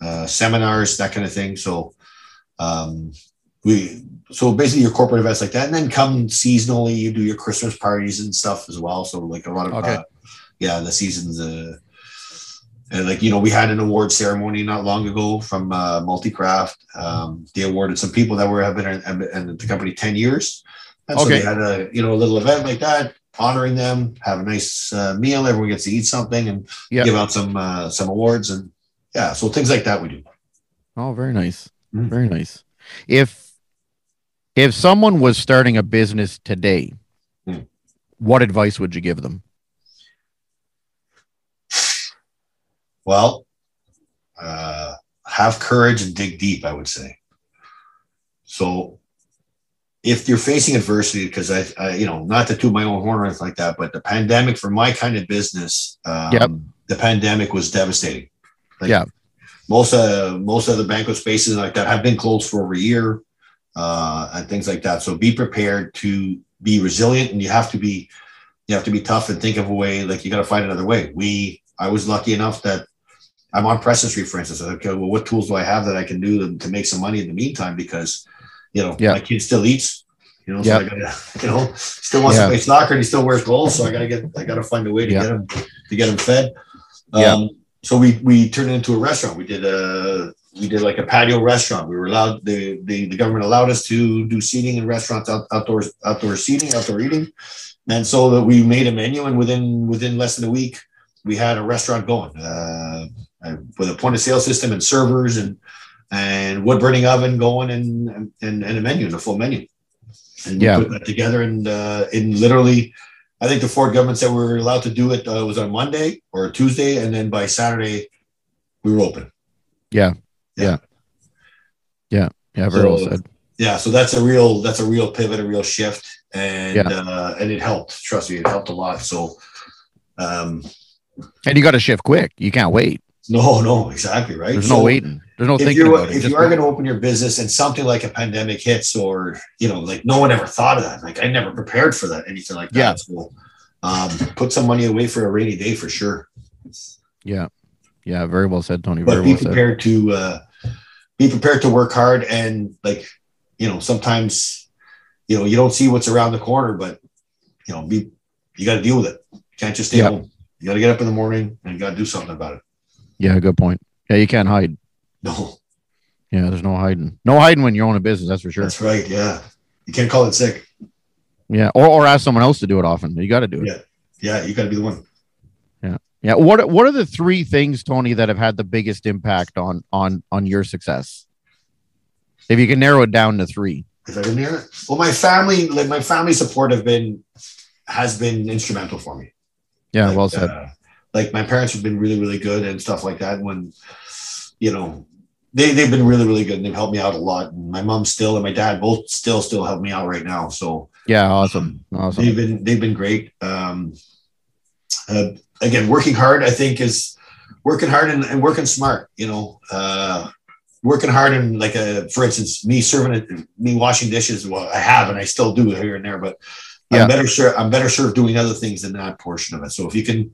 uh, seminars, that kind of thing. So um, we so basically your corporate events like that, and then come seasonally, you do your Christmas parties and stuff as well. So like a lot of Okay. uh, yeah, the seasons. Uh, and like you know, we had an award ceremony not long ago from uh, Multicraft. Um, they awarded some people that were have been in, the company ten years, and so Okay. they had a you know a little event like that, honoring them, have a nice uh, meal. Everyone gets to eat something and Yeah. give out some uh, some awards and yeah, so things like that we do. Oh, very nice. Mm. Very nice. If if someone was starting a business today, Mm. what advice would you give them? Well, uh, have courage and dig deep, I would say. So, if you're facing adversity, because I, I, you know, not to toot my own horn or anything like that, but the pandemic for my kind of business, um, Yep. the pandemic was devastating. Like, Yeah. Most of most of the banquet spaces like that have been closed for over a year, uh, and things like that. So be prepared to be resilient, and you have to be you have to be tough and think of a way. Like you got to find another way. We I was lucky enough that I'm on Preston Street, for instance. Okay, well, what tools do I have that I can do to, to make some money in the meantime? Because, you know, Yeah. my kid still eats, you know, so Yeah. I gotta, you know, still wants Yeah. to play soccer and he still wears goals. So I gotta get, I gotta find a way to get him, to get him fed. Yeah. Um, so we, we turned it into a restaurant. We did a, we did like a patio restaurant. We were allowed, the, the, the government allowed us to do seating in restaurants, out, outdoors, outdoor seating, outdoor eating. And so that we made a menu and within, within less than a week, we had a restaurant going uh, uh, with a point of sale system and servers and and wood burning oven going and and, and a menu, and a full menu. And Yeah. put that together and uh, in literally, I think the Ford government said we were allowed to do it. Uh, it was on Monday or Tuesday, and then by Saturday we were open. Yeah. Yeah. Yeah. Yeah. Very well So- said. Yeah, so that's a real that's a real pivot, a real shift, and Yeah. uh, and it helped. Trust me, it helped a lot. So, um, And you got to shift quick. You can't wait. No, no, exactly right. There's So no waiting. There's no If thinking about it. if Just you are going to open your business and something like a pandemic hits, or you know, like no one ever thought of that. Like I never prepared for that, anything like that. Yeah. So, um, put some money away for a rainy day for sure. yeah. Yeah. Very well said, Tony. but Very be well said. prepared to uh, be prepared to work hard and like you know sometimes you know you don't see what's around the corner but you know be you got to deal with it you can't just stay home you got to get up in the morning and you got to do something about it Yeah. Good point. Yeah. You can't hide. no Yeah. There's no hiding. No hiding when you own a business. That's for sure. that's right yeah you can't call it sick Yeah. Or, or ask someone else to do it often. You got to do it. Yeah. yeah you got to be the one Yeah. Yeah. What What are the three things, Tony, that have had the biggest impact on on on your success? If you can narrow it down to three. if I can hear it well my family like my family support have been has been instrumental for me Yeah. Like, well said. uh, like my parents have been really, really good and stuff like that. When you know, they they've been really, really good and they've helped me out a lot. And my mom still and my dad both still still help me out right now. So yeah. Awesome. Awesome. they've been they've been great. Um, uh, again, working hard, I think is working hard and, and working smart. You know, uh, working hard and like a for instance, me serving it, me washing dishes. Well, I have and I still do here and there, but Yeah. I'm better sure I'm better served doing other things than that portion of it. So if you can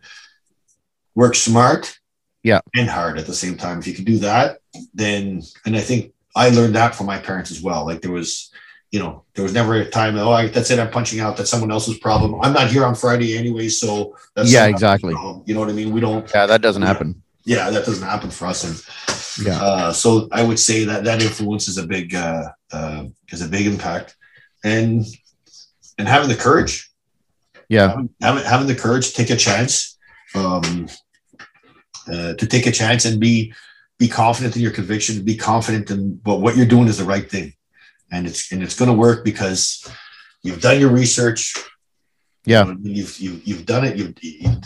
work smart, Yeah. and hard at the same time, if you can do that, then and I think I learned that from my parents as well. Like there was, you know, there was never a time. Oh, I, that's it. I'm punching out. That's someone else's problem. I'm not here on Friday anyway, so that's Yeah, exactly. problem. You know what I mean? We don't. Yeah. That doesn't happen. Yeah, that doesn't happen for us. And Yeah. uh, so I would say that that influence is a big uh, uh, is a big impact, and and having the courage, Yeah. having, having, having the courage to take a chance, um, uh, to take a chance and be be confident in your conviction, be confident in what what you're doing is the right thing, and it's and it's going to work because you've done your research. Yeah. You know, you've you've you've done it. You've, you've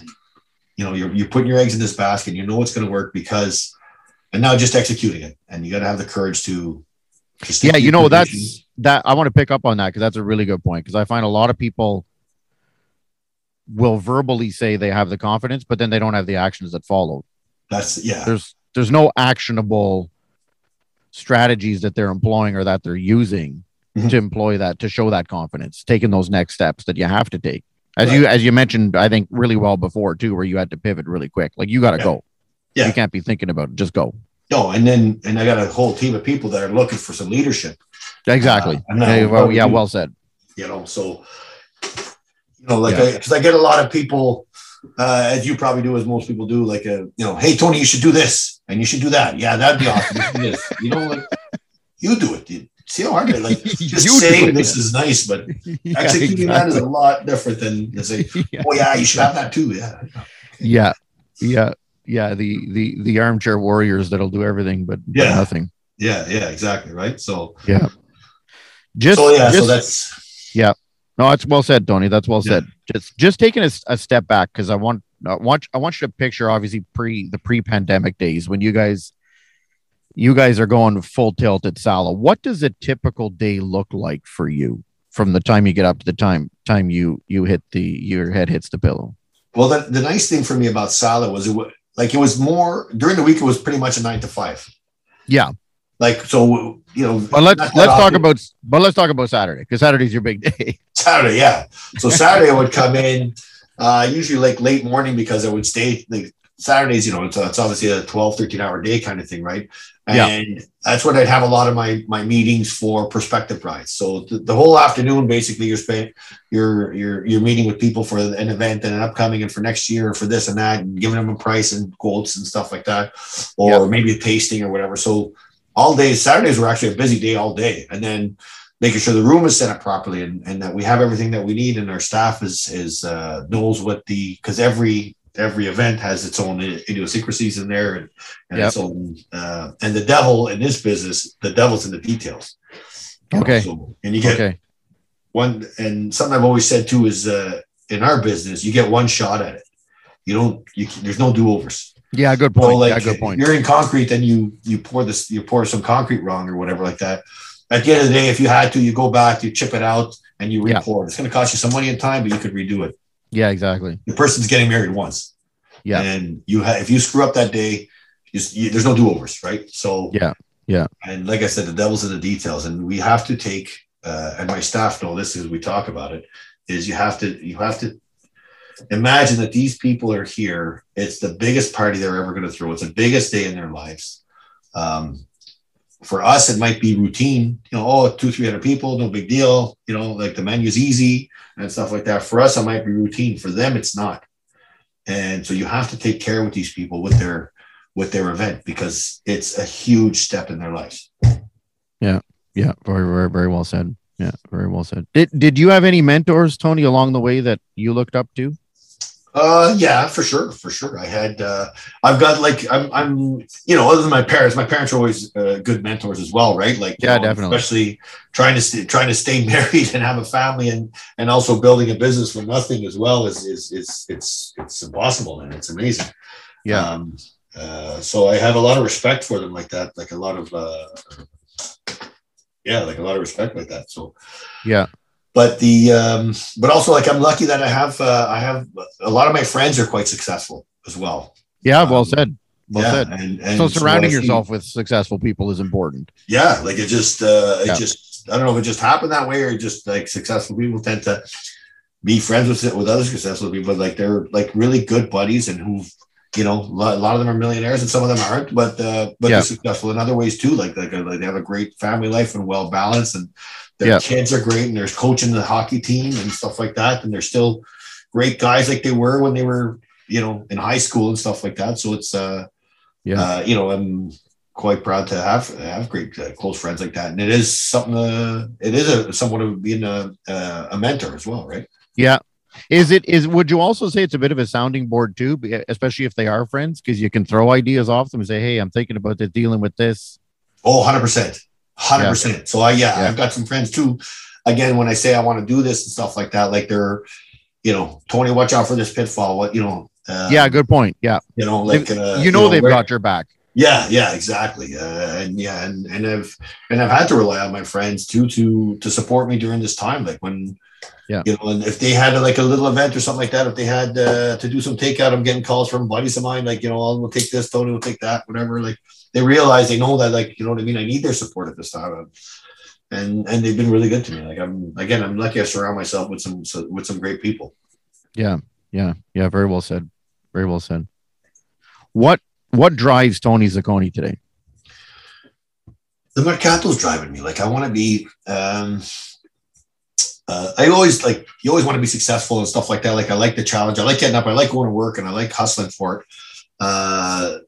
you know you're you're putting your eggs in this basket. You know it's going to work because, and now just executing it, and you got to have the courage to. to Yeah. You know, convictions. that's that. I want to pick up on that because that's a really good point. Because I find a lot of people will verbally say they have the confidence, but then they don't have the actions that follow. That's yeah There's there's no actionable strategies that they're employing or that they're using Mhm. to employ that to show that confidence, taking those next steps that you have to take. As Right. you as you mentioned, I think really well before too, where you had to pivot really quick. Like you got to Yeah. go. Yeah. You can't be thinking about it. Just go. no, and then and I got a whole team of people that are looking for some leadership. Exactly. Uh, well, yeah, well said. you know so you know like Yeah. because I, get a lot of people uh as you probably do as most people do like a you know hey tony you should do this and you should do that yeah that'd be awesome you, you know like you do it dude. see how hard it like just You saying it. this is nice but Yeah, executing that is a lot different than to say yeah. oh yeah you should have that too yeah yeah, yeah, yeah. The the the armchair warriors that'll do everything but, but Yeah. nothing. yeah yeah exactly right so Just so yeah just, so that's no, it's well said, Tony. That's well Yeah. said. Just just taking a step back because I want I want I want you to picture obviously pre the pre pandemic days when you guys you guys are going full tilt at Sala. What does a typical day look like for you from the time you get up to the time time you you hit the your head hits the pillow? Well, the, the nice thing for me about Sala was it was like it was more during the week. It was pretty much a nine to five. Yeah, Like so, you know. but let's let's talk about but let's talk about Saturday because Saturday's your big day. Saturday. Yeah. So Saturday I would come in, uh, usually like late morning because I would stay like Saturdays. You know, it's, it's obviously a 12, 13 hour day kind of thing, right? Yeah. And that's when I'd have a lot of my my meetings for prospective brides. So the, the whole afternoon, basically, you're spent you're you're you're meeting with people for an event and an upcoming and for next year for this and that and giving them a price and quotes and stuff like that, or Yeah. maybe a tasting or whatever. So all days, Saturdays were actually a busy day all day, and then making sure the room is set up properly and, and that we have everything that we need and our staff is is uh, knows what the because every every event has its own idiosyncrasies in there and, and Yep. its own uh, and the devil in this business the devil's in the details know, Okay. so- and you get Okay. one and something i've always said too is uh, in our business you get one shot at it you don't you there's no do-overs Yeah, good so point. like yeah, good point. you're in concrete then you you pour this you pour some concrete wrong or whatever like that at the end of the day if you had to you go back you chip it out and you Yeah. re-pour it's going to cost you some money and time but you could redo it Yeah, exactly. the person's getting married once Yeah. and you have if you screw up that day you, you, there's no do-overs right so Yeah. Yeah. and like i said the devil's in the details and we have to take uh, and my staff know this as we talk about it is you have to you have to imagine that these people are here it's the biggest party they're ever going to throw it's the biggest day in their lives um, for us it might be routine you know oh two three hundred people no big deal you know like the menu's easy and stuff like that for us it might be routine for them it's not and so you have to take care with these people with their with their event because it's a huge step in their lives Yeah. Yeah, very, very, very well said. Yeah, very well said. Did Did you have any mentors, Tony, along the way that you looked up to? Uh, yeah, for sure, for sure. I had, uh, I've got like, I'm, I'm, you know, other than my parents, my parents are always uh, good mentors as well, right? Like, Yeah, know, definitely. Especially trying to st- trying to stay married and have a family, and and also building a business from nothing as well is is is it's it's impossible and it's amazing. Yeah. Um, uh, so I have a lot of respect for them like that, like a lot of, uh, yeah, like a lot of respect like that. So Yeah. But the um but also like i'm lucky that i have uh i have a lot of my friends are quite successful as well Yeah, well Um, said. Well yeah said. and, and So surrounding see- yourself with successful people is important. yeah like it just uh it Yeah. just i don't know if it just happened that way or just like successful people tend to be friends with with other successful people like they're like really good buddies and who you know a lot, of them are millionaires and some of them aren't but uh but Yeah. they're successful in other ways too like like, like they have a great family life and well balanced and their Yeah. kids are great and there's coaching the hockey team and stuff like that and they're still great guys like they were when they were you know in high school and stuff like that so it's uh Yeah. uh, you know i'm quite proud to have have great uh, close friends like that and it is something uh, it is a somewhat of being a, a a mentor as well right Yeah. Is it is would you also say it's a bit of a sounding board too, especially if they are friends, because you can throw ideas off them and say, Hey, I'm thinking about this, dealing with this. Oh, 100%. 100%. So I yeah, Yeah. I've got some friends too. Again, when I say I want to do this and stuff like that, like they're, you know, Tony, watch out for this pitfall. What you know, uh, yeah, good point. Yeah. you know, like uh, you know they've where- got your back. Yeah, yeah, exactly. Uh, and yeah, and and I've and I've had to rely on my friends too to to support me during this time. Like when, Yeah. you know, and if they had like a little event or something like that, if they had uh, to do some takeout, I'm getting calls from buddies of mine, like you know, I'll we'll take this, Tony will take that, whatever. Like they realize they know that, like you know what I mean. I need their support at this time, and and they've been really good to me. Like I'm again, I'm lucky I surround myself with some so, with some great people. Yeah. Yeah. Yeah. Very well said. Very well said. What what drives Tony Zacconi today? the Mercato's driving me. Like I want to be. Um, uh, I always like you always want to be successful and stuff like that. Like I like the challenge. I like getting up. I like going to work, and I like hustling for it. Uh,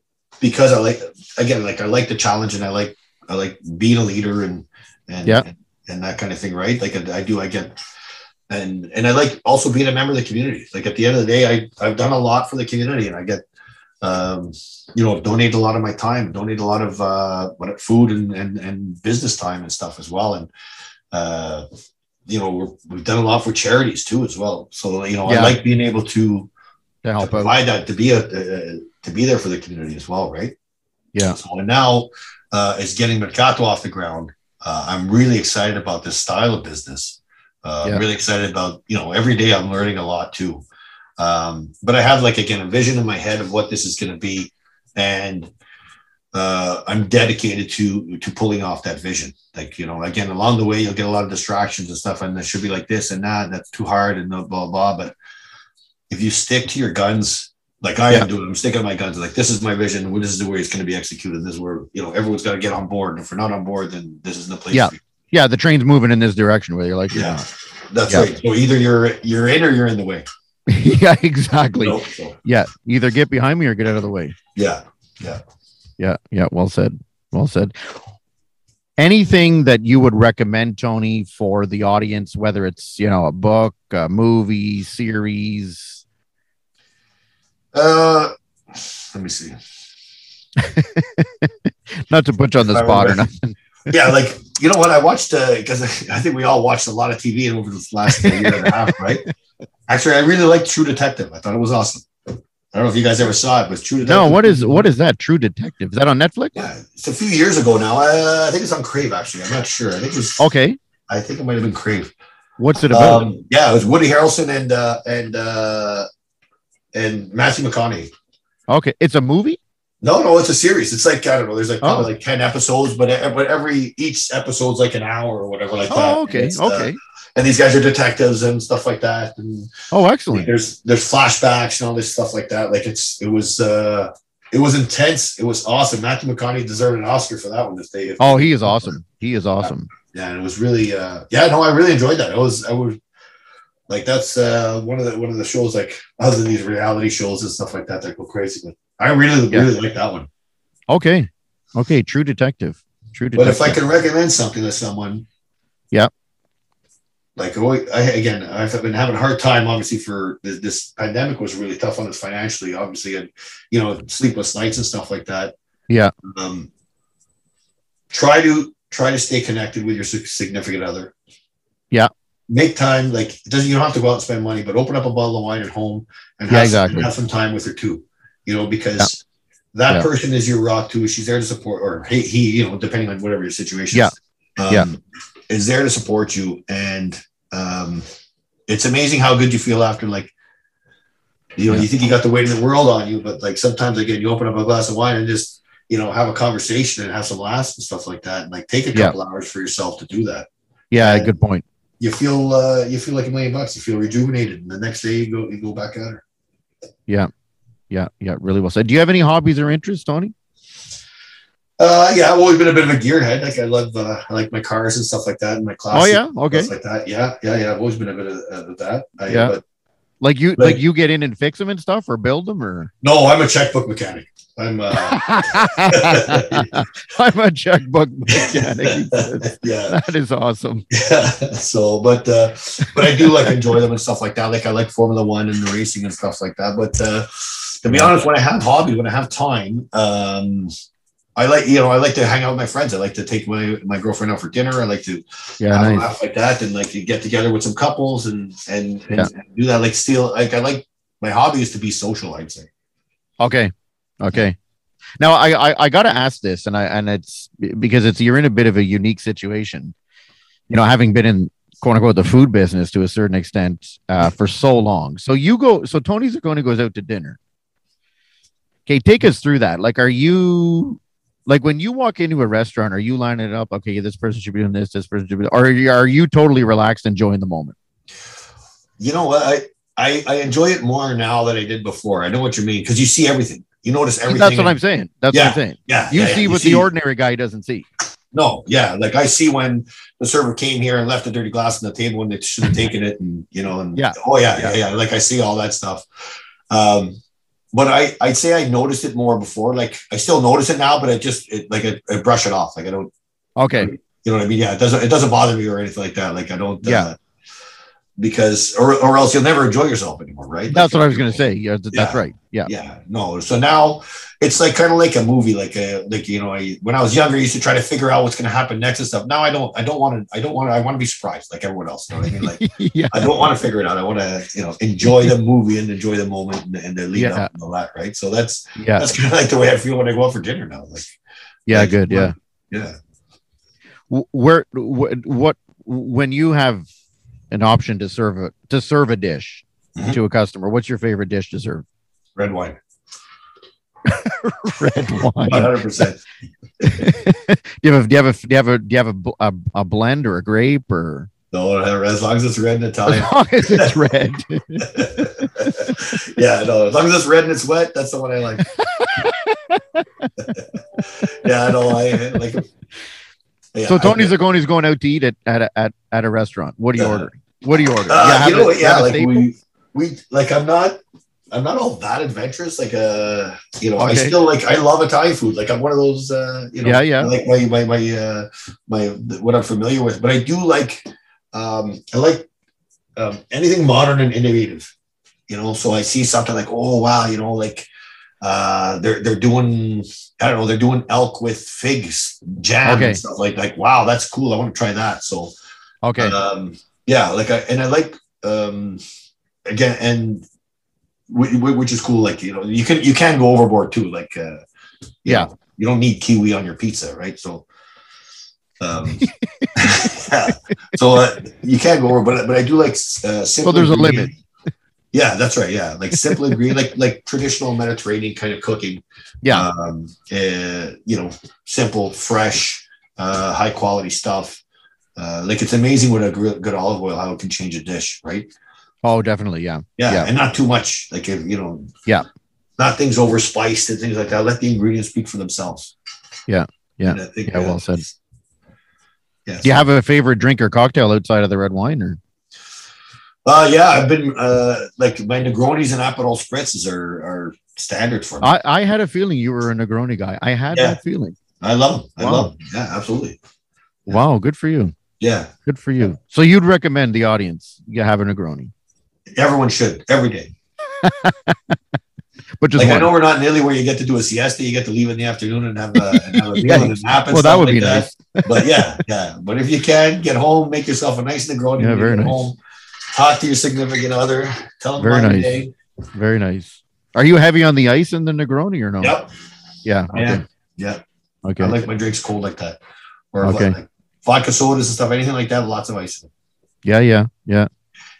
because I like again, like I like the challenge, and I like I like being a leader and and Yeah. and, and that kind of thing, right? Like I, I do. I get. And, and I like also being a member of the community. Like at the end of the day, I, I've done a lot for the community and I get, um, you know, donate a lot of my time, donate a lot of uh, what food and, and and business time and stuff as well. And uh, you know, we're, we've done a lot for charities too as well. So you know, Yeah. I like being able to, To to help out. provide that to be a uh, to be there for the community as well, right? Yeah. So and now uh, is getting Mercato off the ground. Uh, I'm really excited about this style of business. Uh, Yeah. I'm really excited about you know every day I'm learning a lot too. Um, but I have like again a vision in my head of what this is going to be, and uh, I'm dedicated to to pulling off that vision. Like you know, again along the way you'll get a lot of distractions and stuff, and it should be like this and that, and that's too hard and blah blah blah. But if you stick to your guns, like I Yeah. am doing, I'm sticking my guns. Like this is my vision. This is the way it's going to be executed. This is where you know everyone's got to get on board. And if we're not on board, then this is the place. Yeah. Yeah, the train's moving in this direction, Where you're like, you're Yeah. That's Yeah. right. So either you're you're in or you're in the way. yeah, exactly. You know? So, Yeah, either get behind me or get out of the way. Yeah, yeah. Yeah, yeah. Well said. Well said. Anything that you would recommend, Tony, for the audience, whether it's you know a book, a movie, series. Uh, let me see. Not to put you on the spot or nothing. Yeah, like you know what I watched because I think we all watched a lot of TV over this last year and a half, right? Actually, I really liked True Detective. I thought it was awesome. I don't know if you guys ever saw it, but True Detective. No, what is what is that? True Detective? Is that on Netflix? Yeah, it's a few years ago now. Uh, I think it's on Crave. Actually, I'm not sure. I think it was. Okay. I think it might have been Crave. What's it about? Um, yeah, it was Woody Harrelson and uh, and uh, and Matthew McConaughey. okay, it's a movie. No, no, it's a series. It's like I don't know. There's like probably Oh. like ten episodes, but but every each episode's like an hour or whatever like that. Oh, okay, It's, uh, okay. and these guys are detectives and stuff like that. And Oh, excellent. there's there's flashbacks and all this stuff like that. Like it's it was uh it was intense. It was awesome. Matthew McConaughey deserved an Oscar for that one. If they if Oh, he is awesome. He is awesome. yeah, and it was really uh yeah no I really enjoyed that. It was I was like that's uh one of the one of the shows like other than these reality shows and stuff like that that go crazy with. I really Yeah. really like that one. Okay, okay. True Detective. True Detective. But if I can recommend something to someone, Yeah. Like oh, I, again, I've been having a hard time. Obviously, for this, this pandemic was really tough on us financially. Obviously, and you know, sleepless nights and stuff like that. Yeah. Um, try to try to stay connected with your significant other. Yeah. Make time. Like it doesn't you don't have to go out and spend money, but open up a bottle of wine at home and Yeah, have, some, exactly. have some time with her too. You know, because that Yeah. person is your rock too. She's there to support, or he, he you know, depending on whatever your situation Yeah. is. Um, Yeah. is there to support you. And um, it's amazing how good you feel after, like, you know, Yeah. you think you got the weight of the world on you, but like sometimes, again, you open up a glass of wine and just, you know, have a conversation and have some laughs and stuff like that. And like take a Yeah. couple hours for yourself to do that. yeah, and- good point. You feel, uh, you feel like a million bucks. You feel rejuvenated. And the next day you go, you go back at her. Yeah, yeah, yeah. really well said. Do you have any hobbies or interests, Tony? Uh, yeah, I've always been a bit of a gearhead. Like I love, uh, I like my cars and stuff like that, and my Oh yeah, okay. like that. Yeah, yeah, yeah. I've always been a bit of, of that. I, Yeah. But Like you, like you get in and fix them and stuff, or build them, or no, I'm a checkbook mechanic. I'm. Uh, I'm a checkbook mechanic. yeah, That is awesome. yeah. So, but uh, but I do like enjoy them and stuff like that. Like I like Formula One and the racing and stuff like that. But uh, to be honest, when I have hobbies, when I have time, um, I like you know I like to hang out with my friends. I like to take my my girlfriend out for dinner. I like to Yeah, have a nice. laugh like that and like get together with some couples and and, and, Yeah. and do that. Like still like I like my hobby is to be social. I'd say. Okay. Okay. Now I, I I gotta ask this, and I and it's because it's you're in a bit of a unique situation. You know, having been in quote unquote the food business to a certain extent uh, for so long. So you go. So Tony Zacconi goes out to dinner. Okay, take us through that. Like, are you like when you walk into a restaurant? Are you lining it up? Okay, this person should be doing this. This person should be. Or are you, are you totally relaxed, enjoying the moment? You know what? I, I I enjoy it more now than I did before. I know what you mean because you see everything. You notice everything. That's what I'm saying. That's what I'm saying. Yeah, You yeah, yeah. see what the ordinary guy doesn't see. No, yeah, like I see when the server came here and left a dirty glass on the table when they should have taken it, and you know, and Yeah. oh yeah, Yeah. yeah, yeah. Like I see all that stuff. Um, but I I'd say I noticed it more before. Like I still notice it now, but I just it, like I, I brush it off. Like I don't Okay. You know what I mean? Yeah, it doesn't it doesn't bother me or anything like that. Like I don't Yeah. Because or or else you'll never enjoy yourself anymore, right? That's Like, what I was going to say. Yeah, th- that's Yeah. right. Yeah. Yeah, no. So now it's like kind of like a movie, like a like you know, I when I was younger, I used to try to figure out what's going to happen next and stuff. Now I don't. I don't want to. I don't want to. I want to be surprised, like everyone else. You know what I mean? Like yeah. I don't want to figure it out. I want to, you know, enjoy the movie and enjoy the moment and, and the lead Yeah. up and all that, right? So that's Yeah. that's kind of like the way I feel when I go out for dinner now. Like, Yeah. like, Good. Yeah. yeah. Wh- Where, what, when you have an option to serve a, to serve a dish Mhm. to a customer, what's your favorite dish to serve? Red wine, Red wine. hundred percent. do you have a, do you have a, do you have a, do you have a, a, a blend or a grape or No, as long as it's red and as Italian. long as it's red? yeah, no, as long as it's red and it's wet, that's the one I like. yeah, no, I like. Yeah, so Tony Zacconi's going out to eat at, at, a, at, at a restaurant. What are you Yeah. ordering? What are you ordering? Uh, have you know a- Yeah, like staple? we, we, like I'm not, I'm not all that adventurous. Like, uh, you know, I still like, I love Italian food. Like, I'm one of those, uh, you know, Yeah, yeah. Like my, my, my, uh, my, what I'm familiar with. But I do like, um, I like um, anything modern and innovative. you know. So I see something like, oh wow, you know, like uh, they're they're doing I don't know, they're doing elk with figs jam Okay. and stuff like like wow, that's cool. I want to try that. So Okay. um, yeah, like I and I like um, again and wh- wh- which is cool. Like you know, you can you can go overboard too. Like uh, Yeah. you don't need kiwi on your pizza, right? So. Um, yeah. So uh, you can't go over, but but I do like uh, simple. there's a limit. Yeah, that's right. Yeah, like simple green, like like traditional Mediterranean kind of cooking. yeah. Um, uh, you know, simple, fresh, uh, high quality stuff. Uh, like it's amazing what a good olive oil how it can change a dish, right? oh, definitely. Yeah. Yeah, Yeah. and not too much. Like if, you know, Yeah. not things over spiced and things like that. Let the ingredients speak for themselves. Yeah. Yeah. I think, Yeah, well said. Yeah. Do you have a favorite drink or cocktail outside of the red wine or? Uh, yeah, I've been uh, like my Negronis and Aperol spritzes are are standard for me. I, I had a feeling you were a Negroni guy. I had Yeah. that feeling. I love them. I Wow. love them. Yeah, absolutely. Yeah. Wow. Good for you. Yeah, Good for you. So you'd recommend the audience you have a Negroni, everyone should every day. but just like I know we're not in Italy where you get to do a siesta. You get to leave in the afternoon and have a, and have a meal Yeah. and a nap and well, that would like be that. nice. But yeah, yeah. But if you can get home, make yourself a nice Negroni. Yeah, very nice. Home, talk to your significant other. Tell them Very about nice. day. Very nice. Are you heavy on the ice in the Negroni or no? Yep. Yeah. Okay. Yeah. Yeah. Okay. I like my drinks cold like that. Or Okay. like vodka sodas and stuff, anything like that, lots of ice. in it. yeah. Yeah. Yeah.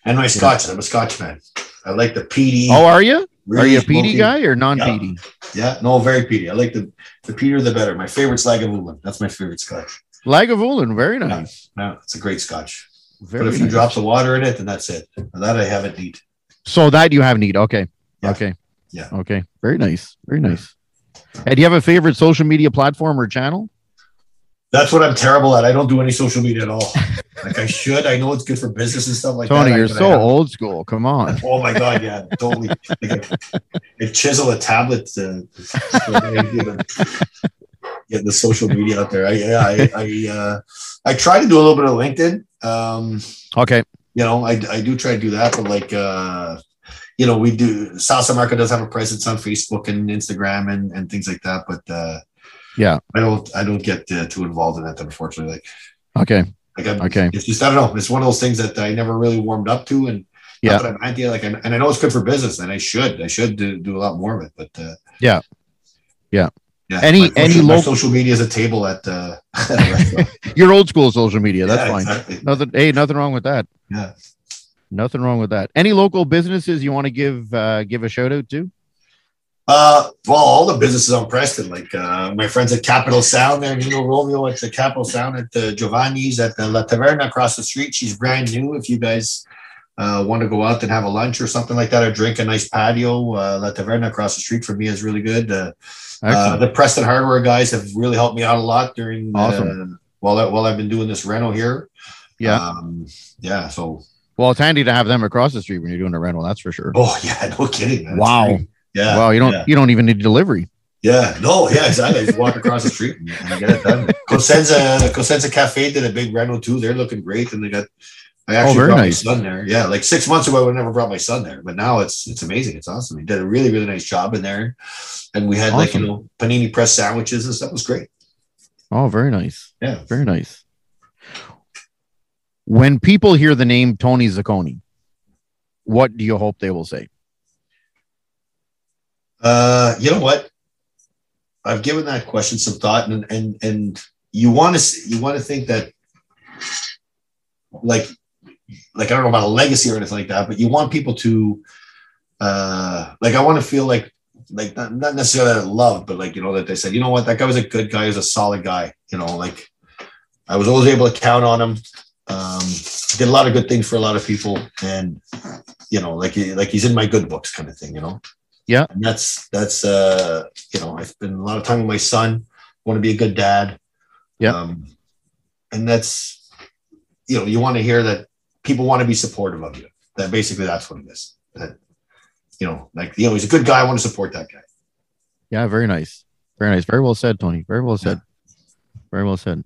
And my scotch. I'm a scotch man. I like the peaty. Oh, are you? Are you a peaty guy or non-peaty? Yeah, no, very peaty. I like the the peatier the better. My favorite's Lagavulin. That's my favorite scotch. Lagavulin. Very nice. No, it's a great scotch. Very but a few nice. drops of water in it, and that's it. That I haven't need. So that you have need. Okay. Yeah. Okay. Yeah. Okay. Very nice. Very nice. And do you have a favorite social media platform or channel? That's what I'm terrible at. I don't do any social media at all. like I should. I know it's good for business and stuff like Tony, that. you're so old school. Come on. Oh my god, yeah, totally. Like I, I chisel a tablet to, to get the social media out there. I yeah, I I, uh, I try to do a little bit of LinkedIn. Um, Okay. you know, I, I do try to do that, but like, uh, you know, we do, Sala San Marco does have a presence on Facebook and Instagram and, and things like that. But, uh, Yeah. I don't, I don't get uh, too involved in that, unfortunately. Like, Okay. like I'm, Okay. it's just, I don't know. It's one of those things that I never really warmed up to. And Yeah. that I'm anti, like, and and I know it's good for business and I should, I should do, do a lot more of it, but, uh, Yeah. Yeah. Yeah. Any- my social, any local- social media is a table at, uh, at a restaurant. You're old school social media. That's Yeah, fine. Exactly. Nothing. Hey, nothing wrong with that. Yeah. Nothing wrong with that. Any local businesses you want to give uh, give a shout out to? Uh, well, all the businesses on Preston, like uh, my friends at Capital Sound there, Nino Romeo at the Capital Sound at the Giovanni's at the La Taverna across the street. She's brand new. If you guys uh, want to go out and have a lunch or something like that, or drink a nice patio, uh, La Taverna across the street from me is really good. Uh, uh, the Preston Hardware guys have really helped me out a lot during Awesome. uh, while I, while I've been doing this rental here. Yeah. um, yeah. So, well, it's handy to have them across the street when you're doing a rental. That's for sure. oh yeah, no kidding. It's Wow. great. Yeah. wow, you don't yeah. you don't even need delivery. Yeah, no, yeah, exactly. Just walk across the street and and get it done. Cosenza, Cosenza Cafe did a big rental too. They're looking great, and they got. I oh, actually Oh, very brought nice. my son there. Yeah, like six months ago, I would never brought my son there, but now it's it's amazing. It's awesome. He did a really really nice job in there, and we had like you know panini press sandwiches and stuff. It was great. Oh, very nice. Yeah. Very nice. When people hear the name Tony Zacconi, what do you hope they will say? Uh, you know what? I've given that question some thought, and and and you want to you want to think that, like, like I don't know about a legacy or anything like that, but you want people to, uh, like I want to feel like like not, not necessarily loved, but like you know that they said, you know what, that guy was a good guy, he was a solid guy, you know, like I was always able to count on him. Um, did a lot of good things for a lot of people, and you know, like like he's in my good books, kind of thing, you know. Yeah. And that's that's uh you know I spend a lot of time with my son. Want to be a good dad. Yeah. Um, and that's you know you want to hear that people want to be supportive of you. That basically that's what it is. That you know like you know he's a good guy. I want to support that guy. Yeah, very nice. Very nice. Very well said, Tony. Very well said. Very well said.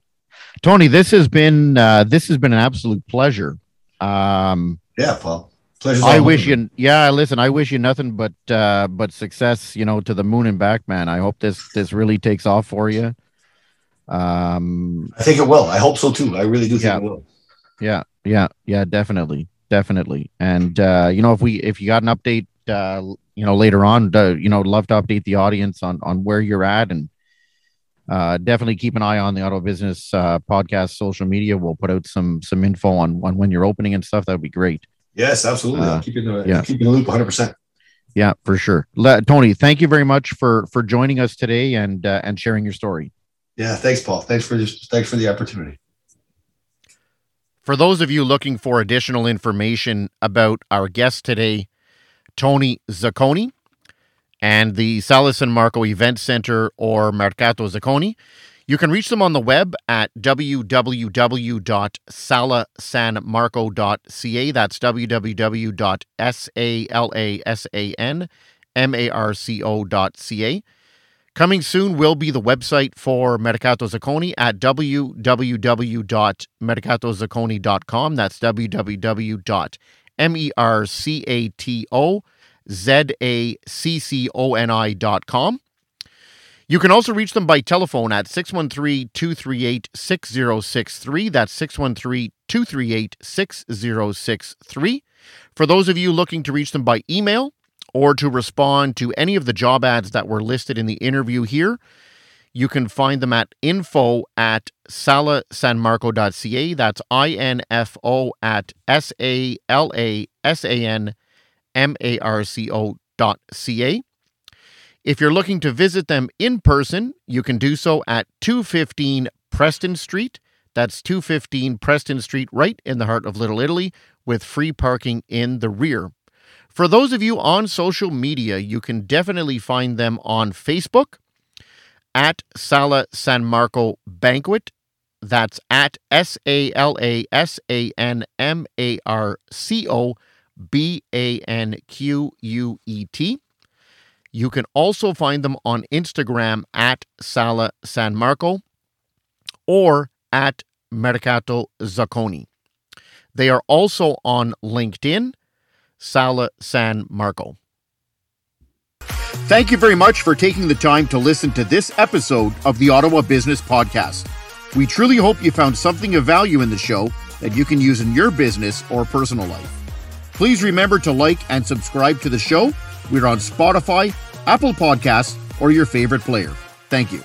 Tony, this has been uh, this has been an absolute pleasure. Um, Yeah, Paul. Pleasure's I wish you, yeah. Listen, I wish you nothing but uh, but success. You know, to the moon and back, man. I hope this this really takes off for you. Um, I think it will. I hope so too. I really do think Yeah. it will. yeah, yeah, yeah, definitely, definitely. And uh, you know, if we if you got an update, uh, you know, later on, uh, you know, love to update the audience on on where you're at, and uh, definitely keep an eye on the Ottawa Business uh, podcast social media. We'll put out some some info on on when you're opening and stuff. That would be great. Yes, absolutely. Uh, I'll keep you in the, yeah. keep you in the loop 100. percent Yeah, for sure. Le- Tony, thank you very much for for joining us today and uh, and sharing your story. Yeah, thanks, Paul. Thanks for this. Thanks for the opportunity. For those of you looking for additional information about our guest today, Tony Zacconi, and the Sala San Marco Event Center or Mercato Zacconi, you can reach them on the web at www.salasanmarco.ca. That's www.salasanmarco.ca. Coming soon will be the website for Mercato Zacconi at www.mercatozacconi.com. That's www.mercatozacconi.com. You can also reach them by telephone at 613 238 6063. That's 613 238 6063. For those of you looking to reach them by email, or to respond to any of the job ads that were listed in the interview here, you can find them at info at salasanmarco.ca. That's I-N-F-O at S-A-L-A-S-A-N-M-A-R-C-O dot C-A. If you're looking to visit them in person, you can do so at 215 Preston Street. That's 215 Preston Street, right in the heart of Little Italy, with free parking in the rear. For those of you on social media, you can definitely find them on Facebook at Sala San Marco Banquet. That's at S A L A S A N M A R C O B A N Q U E T. You can also find them on Instagram at Sala San Marco or at Mercato Zacconi. They are also on LinkedIn. Sala San Marco. Thank you very much for taking the time to listen to this episode of the Ottawa Business Podcast. We truly hope you found something of value in the show that you can use in your business or personal life. Please remember to like and subscribe to the show. We're on Spotify, Apple Podcasts, or your favorite player. Thank you.